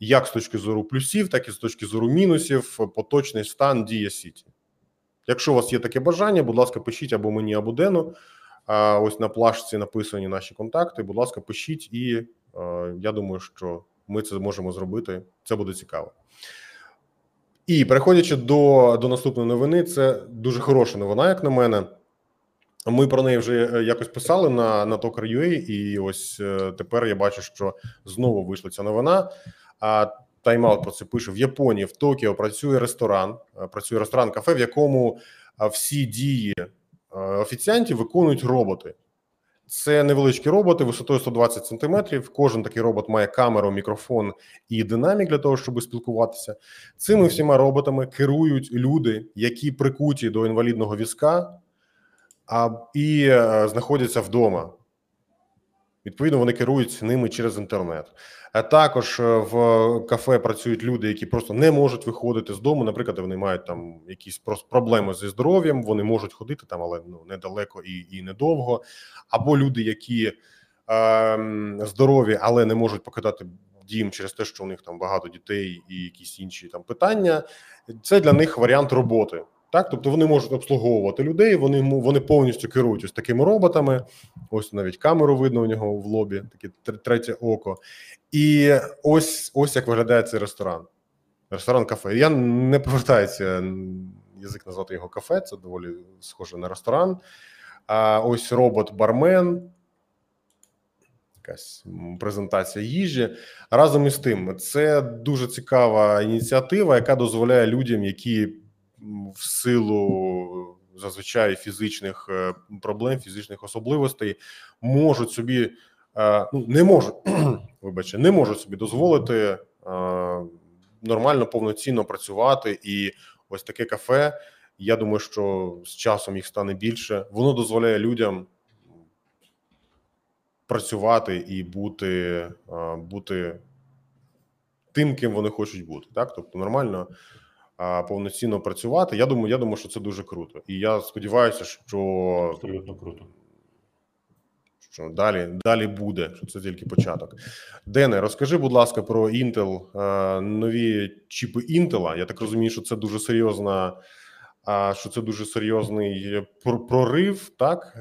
як з точки зору плюсів, так і з точки зору мінусів поточний стан дія Сіті. Якщо у вас є таке бажання, будь ласка, пишіть або мені, або Дену. А ось на плашці написані наші контакти. Будь ласка, пишіть, і е, я думаю, що ми це зможемо зробити. Це буде цікаво. І переходячи до, до наступної новини, це дуже хороша новина, як на мене. Ми про неї вже е, якось писали на, на Talker.ua, і ось е, тепер я бачу, що знову вийшла ця новина. А Тайм-аут про це пише: в Японії, в Токіо працює ресторан, е, працює ресторан кафе, в якому е, всі дії е, офіціантів виконують роботи. Це невеличкі роботи висотою 120 сантиметрів. Кожен такий робот має камеру, мікрофон і динамік для того, щоб спілкуватися. Цими всіма роботами керують люди, які прикуті до інвалідного візка, а і знаходяться вдома. Відповідно, вони керують ними через інтернет. А також е, в кафе працюють люди, які просто не можуть виходити з дому. Наприклад, вони мають там якісь проблеми зі здоров'ям. Вони можуть ходити там, але ну недалеко і, і недовго. Або люди, які е, здорові, але не можуть покидати дім через те, що у них там багато дітей і якісь інші там питання. Це для них варіант роботи. Так, тобто вони можуть обслуговувати людей, вони вони повністю керують ось такими роботами. Ось навіть камеру видно у нього в лобі, таке третє око. І ось ось як виглядає цей ресторан. Ресторан кафе. Я не повертається язик назвати його кафе, це доволі схоже на ресторан. А ось робот-бармен, якась презентація їжі. Разом із тим, це дуже цікава ініціатива, яка дозволяє людям, які в силу зазвичай фізичних е, проблем, фізичних особливостей, можуть собі е, ну не можуть, вибачте, не можуть собі дозволити е, нормально повноцінно працювати. І ось таке кафе. Я думаю, що з часом їх стане більше. Воно дозволяє людям працювати і бути, е, бути тим, ким вони хочуть бути. Так, тобто нормально повноцінно працювати. Я думаю, я думаю, що це дуже круто. І я сподіваюся, що Абсолютно круто. що далі далі буде, що це тільки початок. Дене, розкажи, будь ласка, про Intel, е, нові чіпи Intel. Я так розумію, що це дуже серйозна що це дуже серйозний прорив, так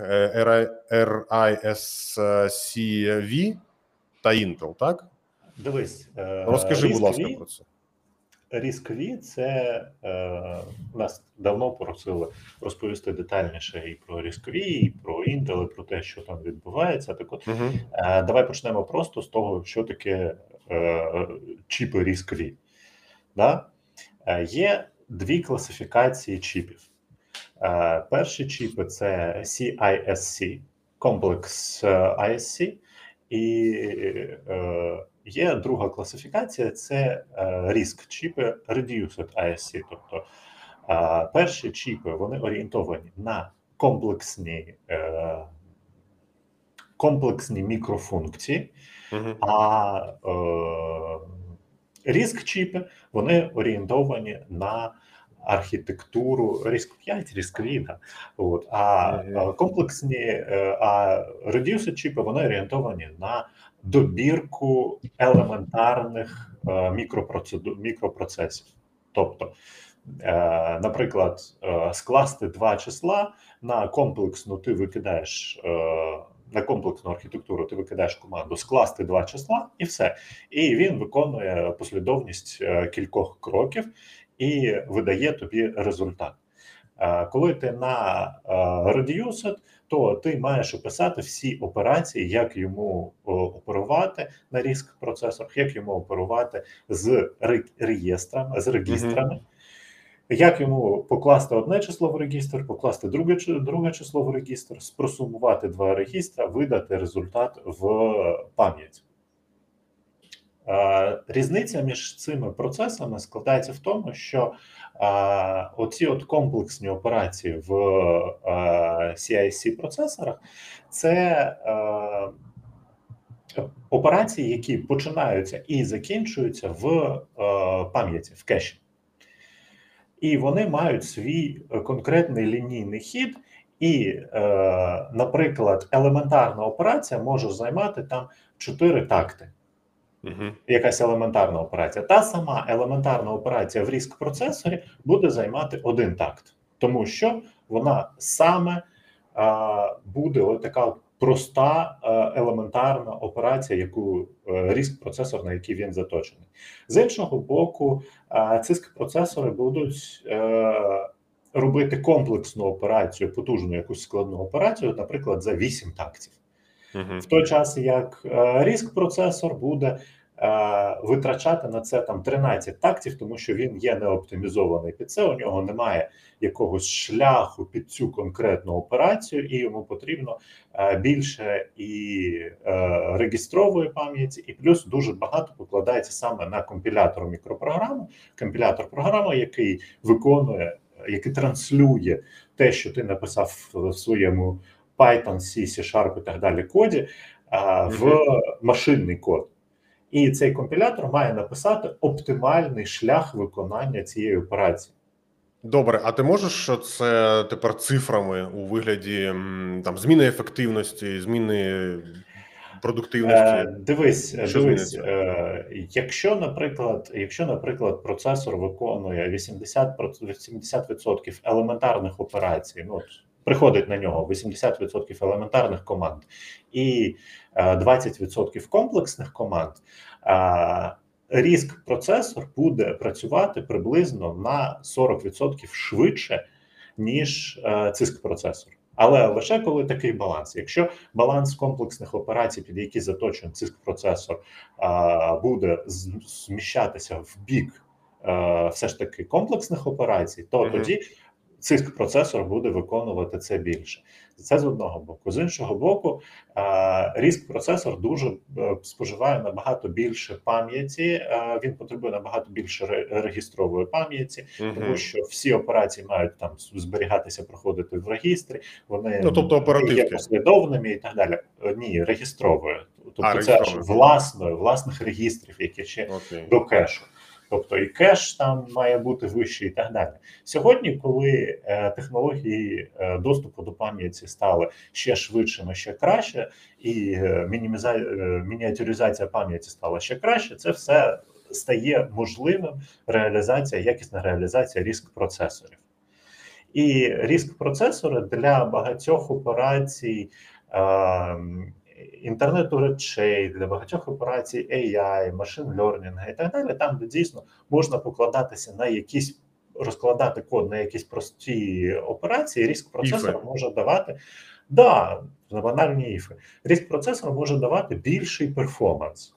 RISC-V та Intel, так? Дивись, розкажи, будь ласка, про це. Різкові це е, нас давно просили розповісти детальніше і про різкові, і про Intel, і про те, що там відбувається. Так от uh е, давай почнемо просто з того, що таке е, чіпи різкові. Да? Е, є дві класифікації чіпів. Е, перші чіпи це CISC, комплекс е, ISC, і е, Є друга класифікація це ріск чіпи Reduced ISC. Тобто перші чіпи вони орієнтовані на комплексні е, комплексні мікрофункції, uh а ріск чіпи вони орієнтовані на архітектуру ріск 5, ріск да. От, а uh комплексні е, а reduced чіпи вони орієнтовані на добірку елементарних е, мікропроцедур мікропроцесів. Тобто, е, наприклад, е, скласти два числа на комплексну ти викидаєш. На комплексну архітектуру ти викидаєш команду скласти два числа і все. І він виконує послідовність кількох кроків і видає тобі результат. Коли ти на Reduced, то ти маєш описати всі операції, як йому оперувати на ріск процесорах, як йому оперувати з реєстрами, з регістрами. Mm-hmm. Як йому покласти одне число в регістр, покласти друге друге число в регістр, спросумувати два регістра, видати результат в пам'ять. Різниця між цими процесами складається в тому, що оці от комплексні операції в cic процесорах це операції, які починаються і закінчуються в пам'яті в кеші. І вони мають свій конкретний лінійний хід. І, наприклад, елементарна операція може займати там 4 такти. Угу. Якась елементарна операція. Та сама елементарна операція в ріск процесорі буде займати один такт, тому що вона саме а, буде ось така проста елементарна операція, яку ріск процесор, на який він заточений. З іншого боку, циск процесори будуть. А, е, Робити комплексну операцію, потужну якусь складну операцію, наприклад, за 8 тактів. В той час як е, ріск процесор буде е, витрачати на це там 13 тактів, тому що він є не оптимізований під це. У нього немає якогось шляху під цю конкретну операцію, і йому потрібно е, більше і регістрової пам'яті, і плюс дуже багато покладається саме на компілятор мікропрограму, компілятор програми, який виконує, який транслює те, що ти написав в своєму. Python, C, C-Sharp і так далі коді а, в машинний код. І цей компілятор має написати оптимальний шлях виконання цієї операції. Добре, а ти можеш це тепер цифрами у вигляді там зміни ефективності, зміни продуктивності? Е, дивись, Що дивись, е, якщо, наприклад, якщо, наприклад, процесор виконує 80%, 80% елементарних операцій, ну приходить на нього 80% елементарних команд і 20% е, комплексних команд. Ріск процесор буде працювати приблизно на 40% швидше, ніж е, циск процесор. Але лише коли такий баланс. Якщо баланс комплексних операцій, під які заточений циск процесор, буде зміщатися в бік е, все ж таки комплексних операцій, то mm-hmm. тоді циск процесор буде виконувати це більше. Це з одного боку. З іншого боку, ріск процесор дуже е, споживає набагато більше пам'яті. Він потребує набагато більше регістрової пам'яті, угу. тому що всі операції мають там зберігатися, проходити в регістрі. Вони ну, тобто є послідовними і так далі. Е, ні, регістровою. Тобто, а, це аж власною власних регістрів, які ще okay. до кешу тобто і кеш там має бути вищий, і так далі. Сьогодні, коли е, технології е, доступу до пам'яті стали ще швидшими, ще краще, і е, мініміза... Е, мініатюризація пам'яті стала ще краще, це все стає можливим реалізація, якісна реалізація ріск процесорів. І ріск процесори для багатьох операцій. Е, інтернету речей для багатьох операцій AI, машин learning і так далі, там де дійсно можна покладатися на якісь розкладати код на якісь прості операції, ріск процесора Іфи. може давати да, на банальні іфи. Ріск процесора може давати більший перформанс,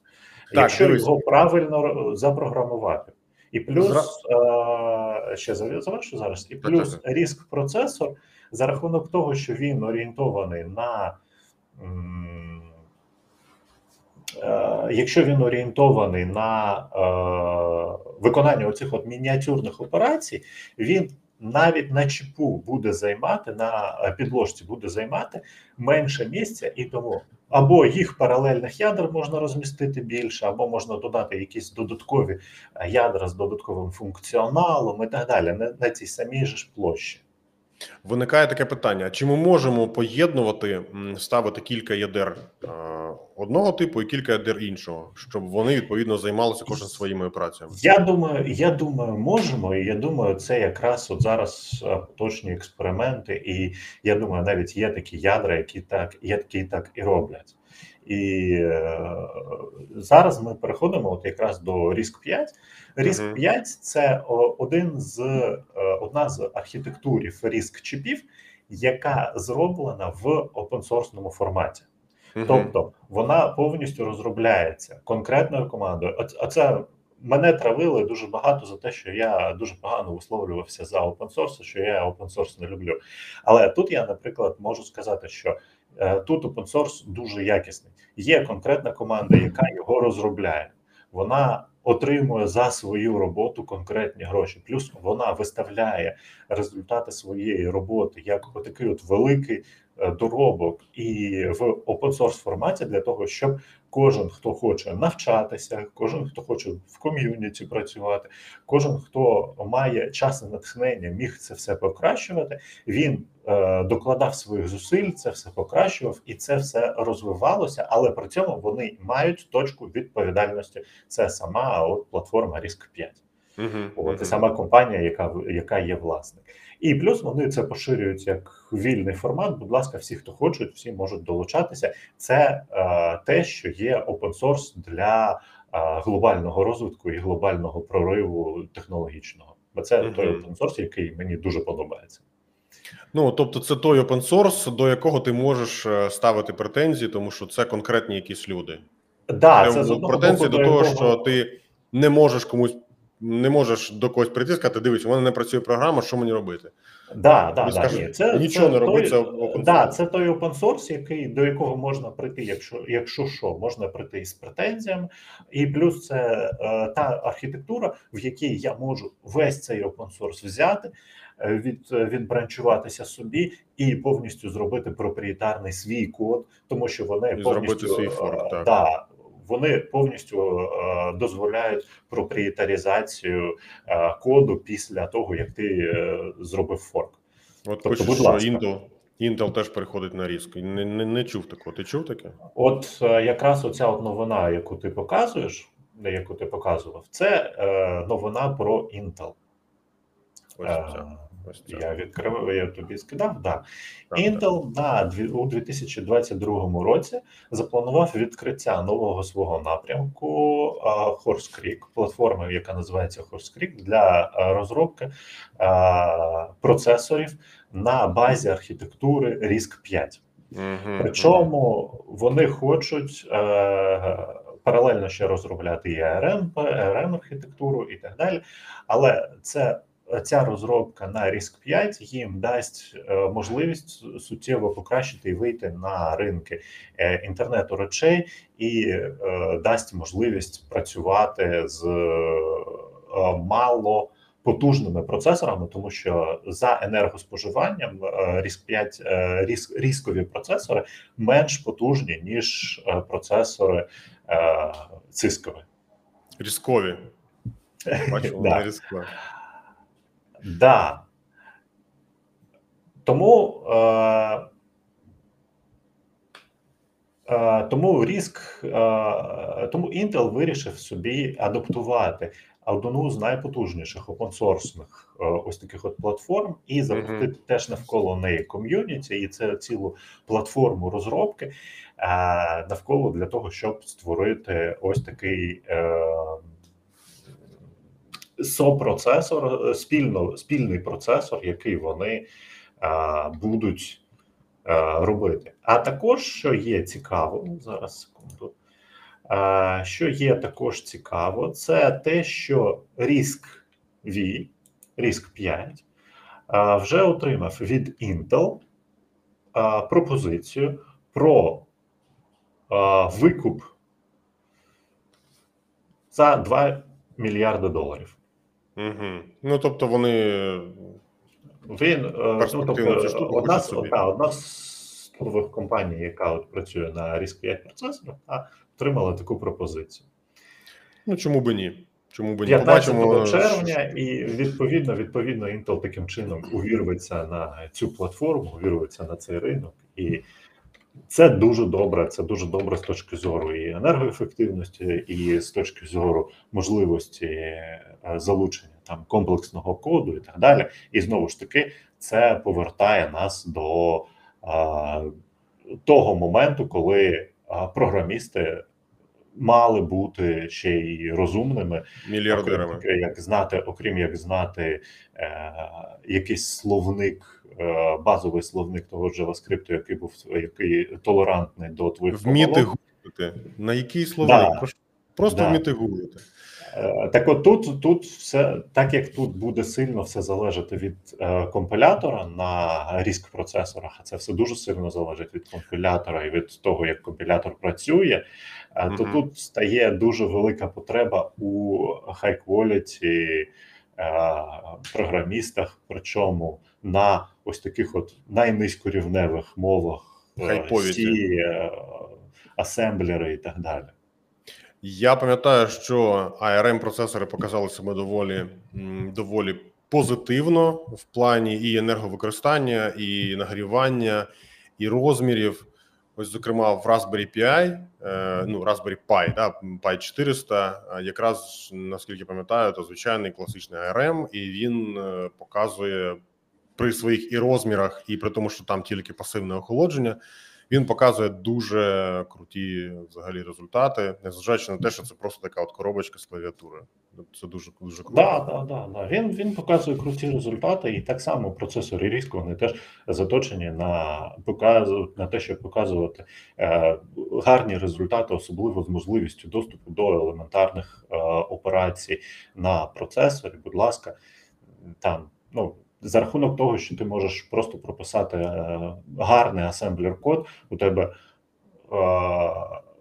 Так, якщо дивись. його правильно запрограмувати. І плюс е, ще за- завершу зараз. І плюс так, так. ріск процесор за рахунок того, що він орієнтований на якщо він орієнтований на е, виконання оцих от мініатюрних операцій, він навіть на чіпу буде займати на е, підложці, буде займати менше місця, і тому або їх паралельних ядер можна розмістити більше, або можна додати якісь додаткові е, ядра з додатковим функціоналом і так далі на, на цій самій же ж площі. Виникає таке питання: чи ми можемо поєднувати, ставити кілька ядер е, одного типу і кілька ядер іншого, щоб вони відповідно займалися кожен своїми працями? Я думаю, я думаю, можемо, і я думаю, це якраз от зараз поточні експерименти, і я думаю, навіть є такі ядра, які так, які так і роблять. І е, зараз ми переходимо от якраз до RISC 5. RISC Мгм. 5 це один з е, одна з архітектурів RISC чіпів, яка зроблена в опенсорсному форматі. Тобто вона повністю розробляється конкретною командою. Оц- Оце мене травили дуже багато за те, що я дуже погано висловлювався за source, що я source не люблю. Але тут я, наприклад, можу сказати, що тут open source дуже якісний. Є конкретна команда, яка його розробляє. Вона отримує за свою роботу конкретні гроші. Плюс вона виставляє результати своєї роботи як отакий от великий е, доробок і в open source форматі для того, щоб кожен, хто хоче навчатися, кожен, хто хоче в ком'юніті працювати, кожен, хто має час і натхнення, міг це все покращувати. Він е, докладав своїх зусиль, це все покращував, і це все розвивалося. Але при цьому вони мають точку відповідальності. Це сама от платформа RISC 5. Мгм. От, Мгм. сама компанія, яка яка є власник, і плюс вони це поширюють як вільний формат. Будь ласка, всі, хто хочуть, всі можуть долучатися. Це е, те, що є open source для е, глобального розвитку і глобального прориву технологічного. Бо це Мгм. той open source, який мені дуже подобається. Ну тобто, це той open source, до якого ти можеш е, ставити претензії, тому що це конкретні якісь люди. Да, це претензії до того, якого- що ти не можеш комусь. Не можеш до когось прийти сказати, дивись, у мене не працює програма, що мені робити? Да, да, да, скажуть, ні, це, нічого це не роби, той, це open да, це той open source, який, до якого можна прийти, якщо, якщо що, можна прийти із претензіями. І плюс це е, та архітектура, в якій я можу весь цей open source взяти, е, від, е, відбранчуватися собі і повністю зробити проприєтарний свій код, тому що вони І зробити свій е, форк, так. Да, вони повністю е, дозволяють проприєтарізацію е, коду після того, як ти е, зробив форк. От Тобто, будь ласка. Intel, Intel теж переходить на різк. Не, не, не чув такого. Ти чув таке? От е, якраз оця от новина, яку ти показуєш, яку ти показував, це е, новина про Intel. Ось Е. Ось це. Я відкрив, я тобі скидав. Да. Так, так. Intel на дві- у 2022 році запланував відкриття нового свого напрямку е, Horse Creek, платформи, яка називається Horse Creek, для розробки е, процесорів на базі архітектури RISC 5. Мгм, Причому вони хочуть е, паралельно ще розробляти і ARM, ARM архітектуру і так далі. Але це ця розробка на RISC 5 їм дасть е, можливість суттєво покращити і вийти на ринки е, інтернету речей і е, дасть можливість працювати з мало. Потужними процесорами, тому що за енергоспоживанням RISC 5 е, ріск, ріскові процесори менш потужні ніж процесори цискові. Різкові. Бачу, Да. різкові. Да. Тому, е, е, тому ріск, е, тому Intel вирішив собі адаптувати одну з найпотужніших опенсорсних ось таких от платформ і запустити mm-hmm. теж навколо неї ком'юніті, і це цілу платформу розробки е, навколо для того, щоб створити ось такий е, сопроцесор, спільно спільний процесор, який вони е, будуть робити. А також що є цікаво зараз секунду. Що є також цікаво, це те, що RISC V, RISC 5 вже отримав від Intel пропозицію про викуп за 2 мільярди доларів. Угу. Ну тобто вони він е, ну, тобто, одна, одна, одна з нових компаній, яка от працює на RISC 5 процесорах, отримала таку пропозицію. Ну чому би ні? Чому би ні? 15 Побачимо... червня, і відповідно, відповідно, Intel таким чином увірветься на цю платформу, увірветься на цей ринок, і це дуже добре. Це дуже добре з точки зору і енергоефективності, і з точки зору можливості е, залучення там комплексного коду і так далі. І знову ж таки, це повертає нас до а, того моменту, коли програмісти мали бути ще й розумними мільярдерами, окрім, як знати, окрім як знати е, якийсь словник, е, базовий словник того JavaScript, який був який толерантний до твоїх вміти гуглити. На який словник? Да. Просто да. вміти гуглити. Е, так, от тут тут все так як тут буде сильно все залежати від е, компілятора на різк процесорах, а це все дуже сильно залежить від компілятора і від того, як компілятор працює, то mm-hmm. тут стає дуже велика потреба у high quality е, програмістах, причому на ось таких от найнизькорівневих мовах е, C, е, асемблери і так далі. Я пам'ятаю, що arm процесори показали себе доволі доволі позитивно в плані і енерговикористання, і нагрівання, і розмірів. Ось, зокрема, в Raspberry Pi, е, ну Raspberry Pi, да, Pi 400, якраз наскільки пам'ятаю, то звичайний класичний ARM, і він е, показує при своїх і розмірах, і при тому, що там тільки пасивне охолодження. Він показує дуже круті взагалі результати, незважаючи на те, що це просто така от коробочка з клавіатури. Це дуже дуже круто. Да, да, да, да. Він він показує круті результати, і так само процесори різко вони теж заточені на показу на те, щоб показувати е, гарні результати, особливо з можливістю доступу до елементарних е, операцій на процесорі. Будь ласка, там ну за рахунок того, що ти можеш просто прописати е, гарний асемблер код, у тебе е,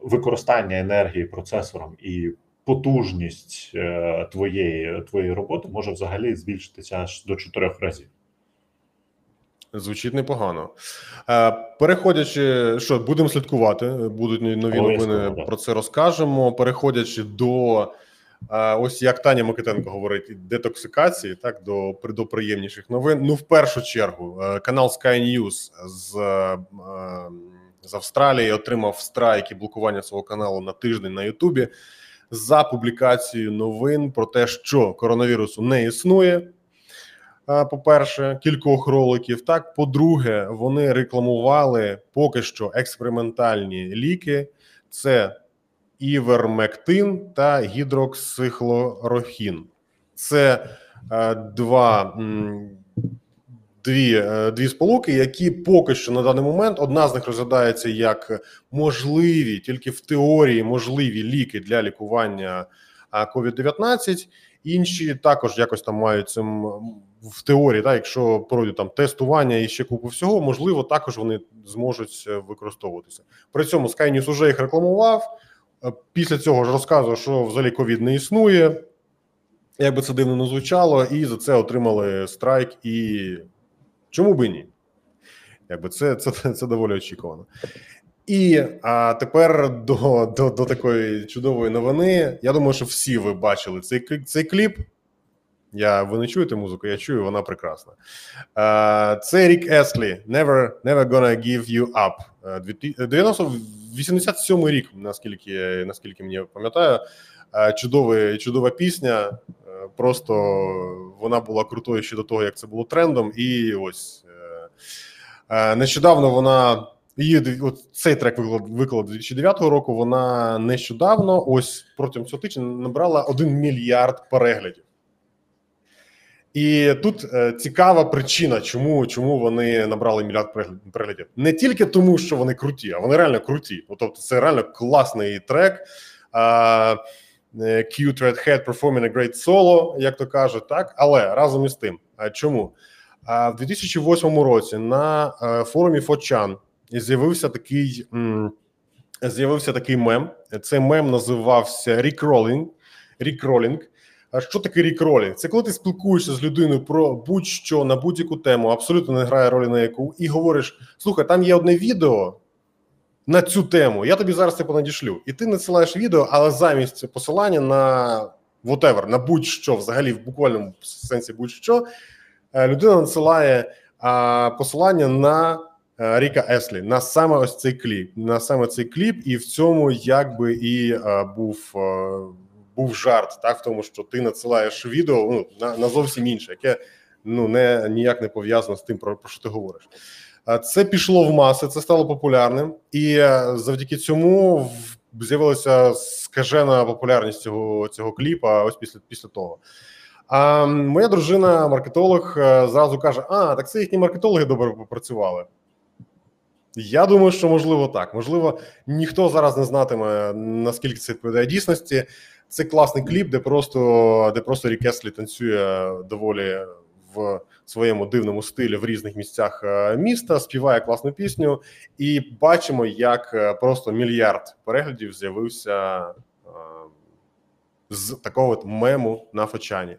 використання енергії процесором і потужність е, твоєї твоєї роботи може взагалі збільшитися аж до чотирьох разів. Звучить непогано. Переходячи, що будемо слідкувати, будуть нові новини про це розкажемо. Переходячи до Ось як Таня Микитенко говорить, детоксикації так до до приємніших новин. Ну, в першу чергу, е, канал Sky News з е, з Австралії отримав страйк і блокування свого каналу на тиждень на Ютубі за публікацією новин про те, що коронавірусу не існує. По перше, кількох роликів. Так, по-друге, вони рекламували поки що експериментальні ліки. Це івермектин та гідроксихлорохін. Це е, два дві е, дві сполуки, які поки що на даний момент одна з них розглядається як можливі, тільки в теорії можливі ліки для лікування COVID-19, Інші також якось там мають цим в теорії, так, якщо пройдуть там тестування і ще купу всього, можливо, також вони зможуть е, використовуватися. При цьому Sky News уже їх рекламував. Після цього ж розказував, що взагалі ковід не існує, як би це дивно не звучало, і за це отримали страйк. І чому би ні? Якби це це, це доволі очікувано. І а тепер до до, до такої чудової новини. Я думаю, що всі ви бачили цей цей кліп. Я ви не чуєте музику, я чую, вона прекрасна. Е, Це Рік Еслі. Never, never gonna give you up. Е, 90, 87 рік, наскільки, наскільки мені пам'ятаю. Е, Чудовий, чудова пісня. Просто вона була крутою ще до того, як це було трендом. І ось е, е, нещодавно вона. Її от цей трек виклав виклав 2009 року. Вона нещодавно, ось протягом цього тижня, набрала 1 мільярд переглядів. І тут е, цікава причина, чому чому вони набрали мільярд переглядів. Не тільки тому, що вони круті, а вони реально круті. Ну, Тобто, це реально класний трек. Е, Cute Redhead performing a great solo, як то кажуть, так. Але разом із тим, а чому? В 2008 році на е, форумі Фочан з'явився такий з'явився такий мем. Цей мем називався Рікролінг. Рікролінг. А що таке рікролінг? Це коли ти спілкуєшся з людиною про будь-що на будь-яку тему, абсолютно не грає ролі на яку, і говориш: слухай, там є одне відео на цю тему. Я тобі зараз це понадішлю. І ти надсилаєш відео, але замість посилання на whatever, на будь-що, взагалі, в буквальному сенсі будь-що, е, людина надсилає посилання на е, Ріка Еслі, на саме ось цей кліп, на саме цей кліп, і в цьому якби і е, був. був жарт, так в тому, що ти надсилаєш відео ну, на, на зовсім інше, яке ну не ніяк не пов'язано з тим, про, про що ти говориш. Це пішло в маси, це стало популярним, і е, завдяки цьому з'явилася скажена популярність цього цього кліпа. Ось після після того. А моя дружина, маркетолог, е, зразу каже: А, так це їхні маркетологи добре попрацювали. Я думаю, що можливо так. Можливо, ніхто зараз не знатиме, наскільки це відповідає дійсності. Це класний кліп, де просто де просто Рік Еслі танцює доволі в своєму дивному стилі в різних місцях е, міста, співає класну пісню, і бачимо, як е, просто мільярд переглядів з'явився е, з такого от мему на Фочані.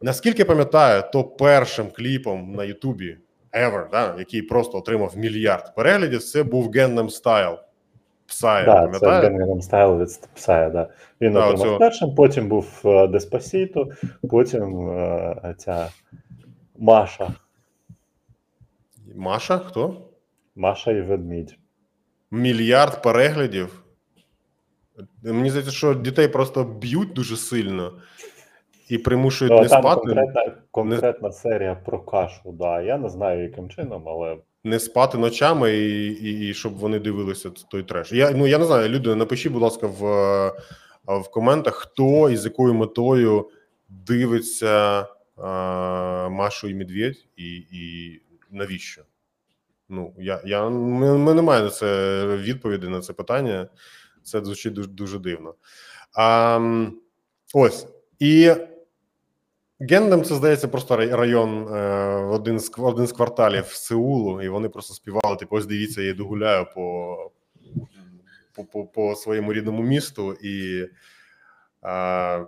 Наскільки пам'ятаю, то першим кліпом на Ютубі ever, да, який просто отримав мільярд переглядів, це був Gangnam Style. Psy, Да, це пам'ятаю? Gangnam Style від Psy, да. Він Да, отримав першим, потім був е, Despacito, потім е, ця Маша. Маша, хто? Маша і ведмідь. Мільярд переглядів. Мені здається, що дітей просто б'ють дуже сильно і примушують Ну, не там спати, конкретна, конкретна серія про кашу, да. Я не знаю, яким чином, але не спати ночами, і, і, і щоб вони дивилися той треш. Я ну я не знаю, люди, напишіть, будь ласка, в, в коментах, хто і з якою метою дивиться е, Машу і Медведь, і, і навіщо? Ну, я, я ми, ми не маємо на це відповіді на це питання. Це звучить дуже, дуже дивно. А, ось і Гендем це здається просто район е, один з один з кварталів Сеулу, і вони просто співали. Типу, ось дивіться, я йду гуляю по, по, по, по своєму рідному місту, і, а,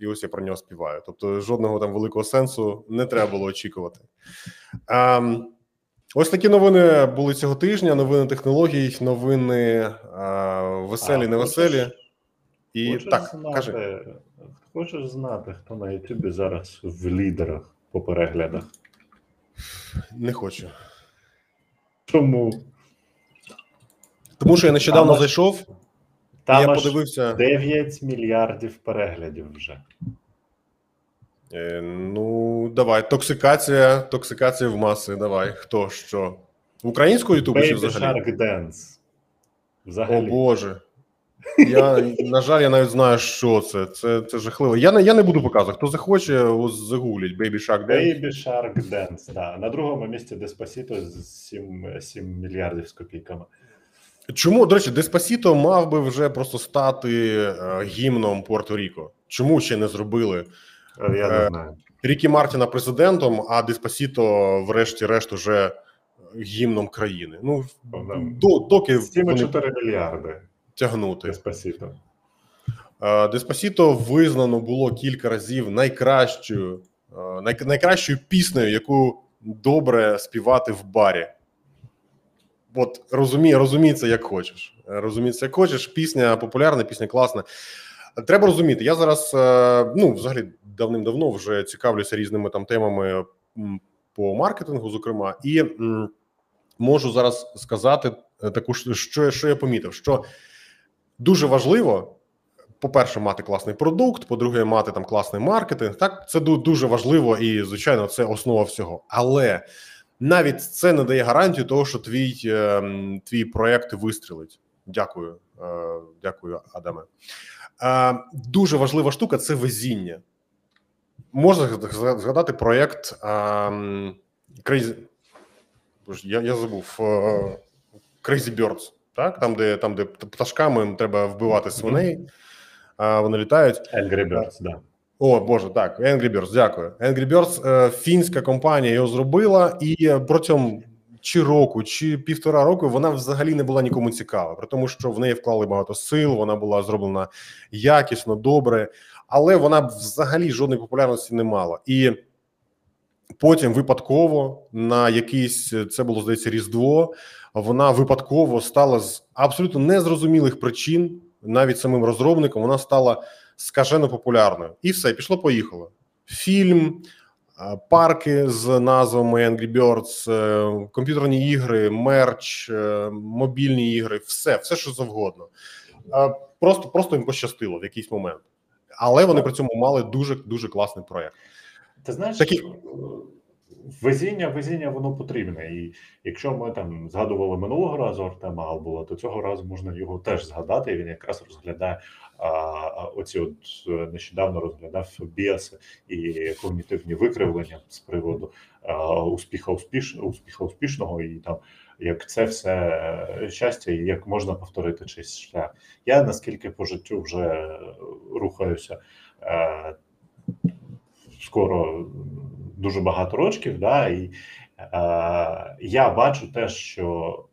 і ось я про нього співаю. Тобто, жодного там великого сенсу не треба було очікувати. А, ось такі новини були цього тижня: новини технологій, новини а, веселі, А, невеселі. І так, кажи. Хочеш знати, хто на Ютубі зараз в лідерах по переглядах? Не хочу. Чому? Тому що я нещодавно Там зайшов, і Там я подивився. 9 мільярдів переглядів вже. Е, ну, давай. Токсикація, токсикація в маси. Давай. Хто що? Українською ютубу чи взагалі? Shark Dance. Взагалі. О Боже. Я, на жаль, я навіть знаю, що це. Це, це жахливо. Я не, я не буду показувати. Хто захоче, ось загугліть Baby Shark Dance. Baby Shark Dance, да. На другому місці Despacito з 7, 7 мільярдів з копійками. Чому, до речі, Деспасіто мав би вже просто стати е, гімном Пуерто-Ріко. Чому ще не зробили? Е, Я Е, не знаю. Рікі Мартіна президентом, а Деспасіто, врешті-решт, уже гімном країни. Ну, доки вони мільярди тягнути. Despacito. Е, Деспасіто визнано було кілька разів найкращою, е, най, найкращою піснею, яку добре співати в барі. От розумій, розумій це як хочеш. Е, Розумій це як хочеш. Пісня популярна, пісня класна. Треба розуміти, я зараз ну взагалі давним-давно вже цікавлюся різними там темами по маркетингу, зокрема, і можу зараз сказати таку що, що я помітив, що дуже важливо. По-перше, мати класний продукт. По-друге, мати там класний маркетинг. Так, це дуже важливо і, звичайно, це основа всього. Але навіть це не дає гарантію того, що твій ем, твій проект вистрілить. Дякую, е, дякую, Адаме. Е, дуже важлива штука це везіння. Можна згадати проєкт ем, Crazy... Я я забув е, Crazy Birds, так? Там, де там, де пташками треба вбивати свиней, а вони літають. Angry Birds, да. О, Боже, так, Angry Birds, дякую. Angry Birds, фінська компанія його зробила, і протягом чи року, чи півтора року вона взагалі не була нікому цікава, при тому, що в неї вклали багато сил, вона була зроблена якісно, добре, але вона взагалі жодної популярності не мала. І потім випадково на якийсь це було здається різдво. Вона випадково стала з абсолютно незрозумілих причин, навіть самим розробником, вона стала скажено популярною, і все пішло. Поїхало. Фільм, парки з назвами Angry Birds, е, комп'ютерні ігри, мерч, е, мобільні ігри, все, все що завгодно. Просто просто їм пощастило в якийсь момент, але вони при цьому мали дуже дуже класний проект. Ти знаєш, Такі... Везіння, везіння, воно потрібне. І якщо ми там згадували минулого разу Артема Албула, то цього разу можна його теж згадати. і Він якраз розглядає а, оці от е, нещодавно розглядав біаси і когнітивні викривлення з приводу а, успіха успіш, успіха успішного і там. Як це все щастя, і як можна повторити чийсь шлях. Я наскільки по життю вже рухаюся е, скоро дуже багато років, да, і е, я бачу те, що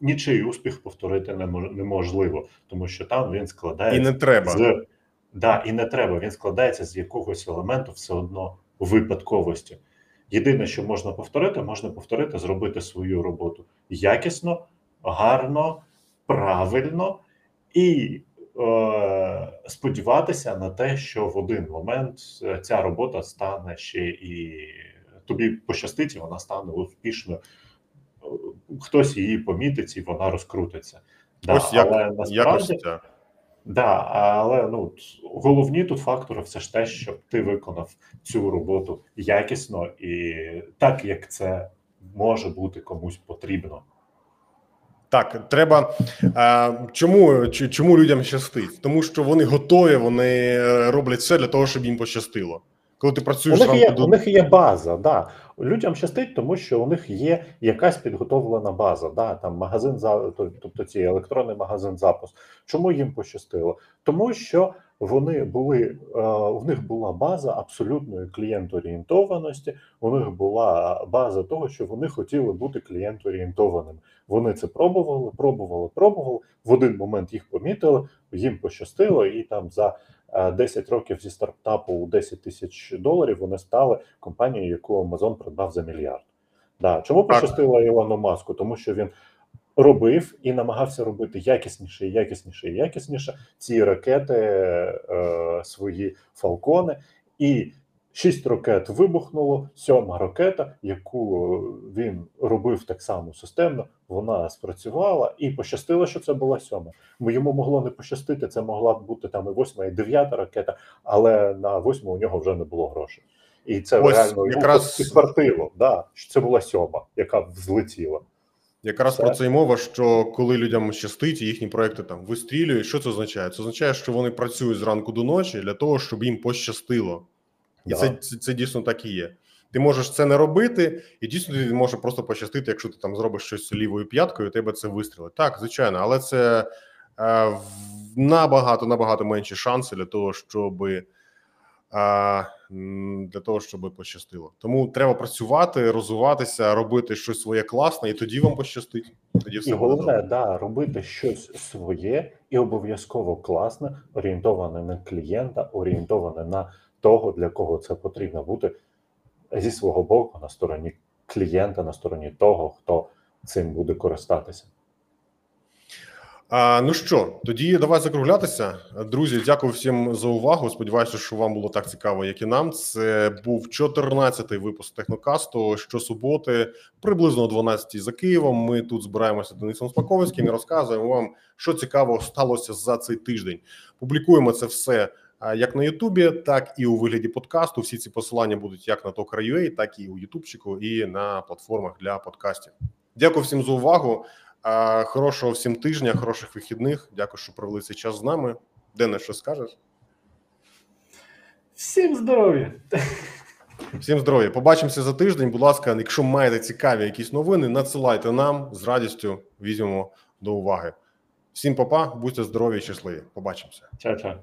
нічий успіх повторити неможливо, тому що там він складається і не треба. з да, і не треба. Він складається з якогось елементу все одно випадковості. Єдине, що можна повторити, можна повторити, зробити свою роботу якісно, гарно, правильно і сподіватися на те, що в один момент ця робота стане ще і тобі пощастить, і вона стане успішною. Хтось її помітить, і вона розкрутиться. Да, Ось як, але насправді, да, але ну головні тут фактори все ж те, щоб ти виконав цю роботу якісно і так, як це може бути комусь потрібно. Так, треба чому чому людям щастить? Тому що вони готові, вони е, роблять все для того, щоб їм пощастило. Коли ти працюєш у них є, до... у них є база, да людям щастить, тому що у них є якась підготовлена база. Да, там магазин за тобто ці електронний магазин запуск. Чому їм пощастило? Тому що вони були е, в них була база абсолютної клієнт-орієнтованості. У них була база того, що вони хотіли бути клієнт-орієнтованими. Вони це пробували, пробували, пробували. В один момент їх помітили, їм пощастило, і там за 10 років зі стартапу у 10 тисяч доларів вони стали компанією, яку Amazon придбав за мільярд. Да. Чому пощастило Ілону Маску? Тому що він робив і намагався робити якісніше, і якісніше і якісніше ці ракети, е, свої фалкони, і шість ракет вибухнуло. Сьома ракета, яку він робив так само системно, вона спрацювала і пощастило, що це була сьома. Йому могло не пощастити. Це могла б бути там і восьма, і дев'ята ракета, але на восьму у нього вже не було грошей. І це Ось реально якраз підтвердило, да, що це була сьома, яка взлетіла. Якраз це... про це й мова, що коли людям щастить, і їхні проекти там вистрілюють, що це означає? Це означає, що вони працюють зранку до ночі для того, щоб їм пощастило, і да. це, це це дійсно так і є. Ти можеш це не робити, і дійсно ти може просто пощастити, якщо ти там зробиш щось лівою п'яткою, тебе це вистрілить. Так, звичайно, але це е, набагато набагато менші шанси для того, щоби для того, щоб пощастило. Тому треба працювати, розвиватися, робити щось своє класне, і тоді вам пощастить. Тоді все і головне, да, робити щось своє і обов'язково класне, орієнтоване на клієнта, орієнтоване на того, для кого це потрібно бути зі свого боку на стороні клієнта, на стороні того, хто цим буде користатися. А, ну що, тоді давай закруглятися. Друзі, дякую всім за увагу. Сподіваюся, що вам було так цікаво, як і нам. Це був 14-й випуск технокасту. Щосуботи, приблизно о 12 за Києвом. Ми тут збираємося Денисом Смаковським і розказуємо вам, що цікаво сталося за цей тиждень. Публікуємо це все як на Ютубі, так і у вигляді подкасту. Всі ці посилання будуть як на Talk.ua, так і у Ютубчику, і на платформах для подкастів. Дякую всім за увагу. Хорошого всім тижня, хороших вихідних. Дякую, що провели цей час з нами. Дене, що скажеш? Всім здоров'я! Всім здоров'я. Побачимося за тиждень. Будь ласка, якщо маєте цікаві якісь новини, надсилайте нам з радістю візьмемо до уваги. Всім папа, будьте здорові і щасливі. Побачимося. Чао-чао.